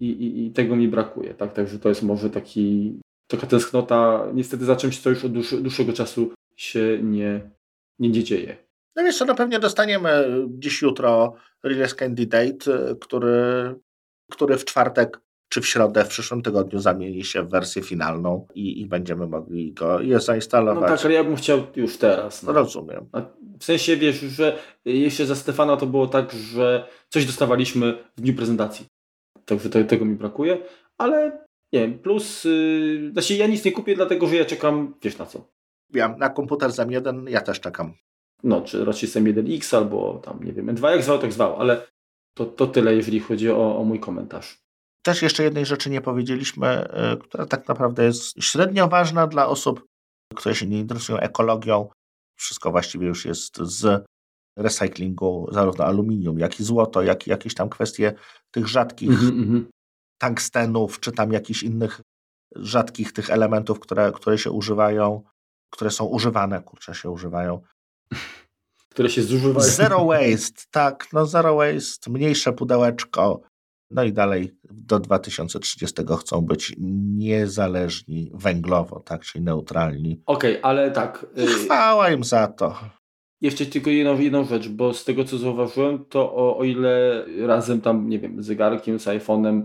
I, i, i tego mi brakuje, tak? Także to jest może taki taka tęsknota niestety za czymś, co już od dłuższego czasu się nie, nie dzieje. No wiesz co, no pewnie dostaniemy dziś jutro release candidate, który, który w czwartek czy w środę w przyszłym tygodniu zamieni się w wersję finalną i, i będziemy mogli go je zainstalować. No tak, ale ja bym chciał już teraz. No. Rozumiem. W sensie wiesz, że jeszcze za Stefana to było tak, że coś dostawaliśmy w dniu prezentacji. Także tego mi brakuje, ale nie wiem, plus, yy, znaczy ja nic nie kupię, dlatego że ja czekam, wiesz na co. Ja na komputer z M1 ja też czekam. No, czy raczej z M1X albo tam, nie wiem, N2, jak zwał, tak zwał, ale to, to tyle, jeżeli chodzi o, o mój komentarz. Też jeszcze jednej rzeczy nie powiedzieliśmy, yy, która tak naprawdę jest średnio ważna dla osób, które się nie interesują ekologią. Wszystko właściwie już jest z recyklingu, zarówno aluminium, jak i złoto, jak i jakieś tam kwestie tych rzadkich mm -hmm. Tungstenów, czy tam jakichś innych rzadkich tych elementów, które, które się używają, które są używane, kurczę, się używają. Które się zużywają. Zero waste, tak, no zero waste, mniejsze pudełeczko, no i dalej do 2030 chcą być niezależni węglowo, tak, czyli neutralni. Okej, okay, ale tak. Y, Chwała im za to. Jeszcze tylko jedną, jedną rzecz, bo z tego co zauważyłem, to o, o ile razem tam, nie wiem, zegarkiem, z iPhone'em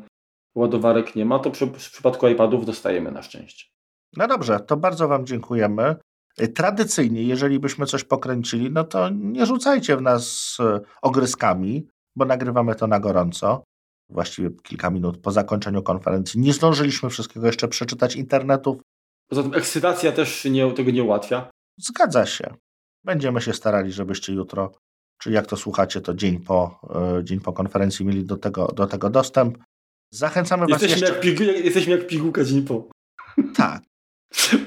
ładowarek nie ma, to przy, w przypadku iPadów dostajemy na szczęście. No dobrze, to bardzo Wam dziękujemy. Tradycyjnie, jeżeli byśmy coś pokręcili, no to nie rzucajcie w nas e, ogryskami, bo nagrywamy to na gorąco. Właściwie kilka minut po zakończeniu konferencji. Nie zdążyliśmy wszystkiego jeszcze przeczytać internetów. Poza tym ekscytacja też nie, tego nie ułatwia. Zgadza się. Będziemy się starali, żebyście jutro, czyli jak to słuchacie, to dzień po, e, dzień po konferencji mieli do tego, do tego dostęp. Zachęcamy jesteśmy Was jeszcze... Jak pigu, jesteśmy jak pigułka dzień po. Tak.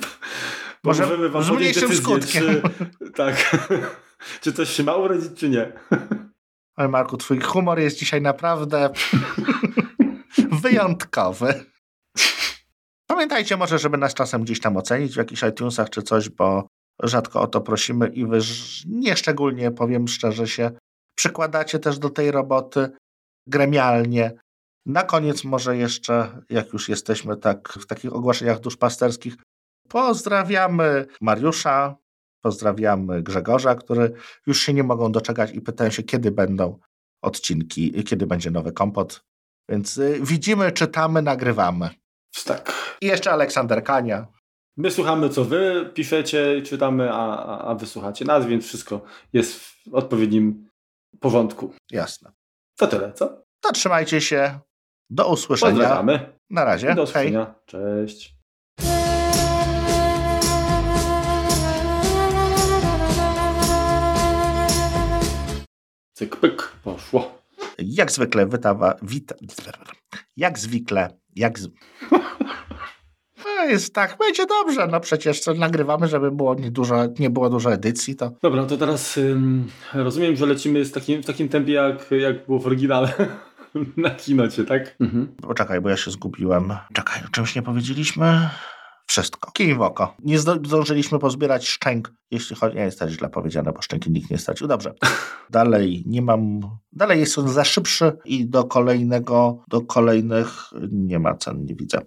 Może z mniejszym skutkiem. Czy, tak. czy coś się ma urodzić, czy nie. Ale Marku, twój humor jest dzisiaj naprawdę wyjątkowy. Pamiętajcie może, żeby nas czasem gdzieś tam ocenić w jakichś iTunesach czy coś, bo rzadko o to prosimy i wy nieszczególnie, powiem szczerze, się przykładacie też do tej roboty gremialnie. Na koniec może jeszcze, jak już jesteśmy tak w takich ogłoszeniach duszpasterskich, pozdrawiamy Mariusza, pozdrawiamy Grzegorza, który już się nie mogą doczekać i pytają się, kiedy będą odcinki, kiedy będzie nowy kompot. Więc y, widzimy, czytamy, nagrywamy. Tak. I jeszcze Aleksander Kania. My słuchamy, co wy piszecie, czytamy, a, a, a wy słuchacie nas, więc wszystko jest w odpowiednim porządku. Jasne. To tyle, co? To trzymajcie się. Do usłyszenia. Pozdrawiamy. Na razie. Do usłyszenia. Hej. Cześć. Cyk, pyk, poszło. Jak zwykle wytawa, wita, jak zwykle, jak z... Jest tak, będzie dobrze, no przecież co nagrywamy, żeby było nie, dużo, nie było dużo edycji, to... Dobra, to teraz ym, rozumiem, że lecimy z takim, w takim tempie, jak, jak było w oryginale. Na kinocie, tak? Mhm. Poczekaj, bo ja się zgubiłem. Czekaj, o czymś nie powiedzieliśmy? Wszystko. Kij w oko. Nie zdążyliśmy pozbierać szczęk, jeśli chodzi... Nie jest to źle powiedziane, bo szczęki nikt nie stracił. Dobrze. Dalej nie mam... Dalej jest on za szybszy i do kolejnego, do kolejnych nie ma cen, nie widzę.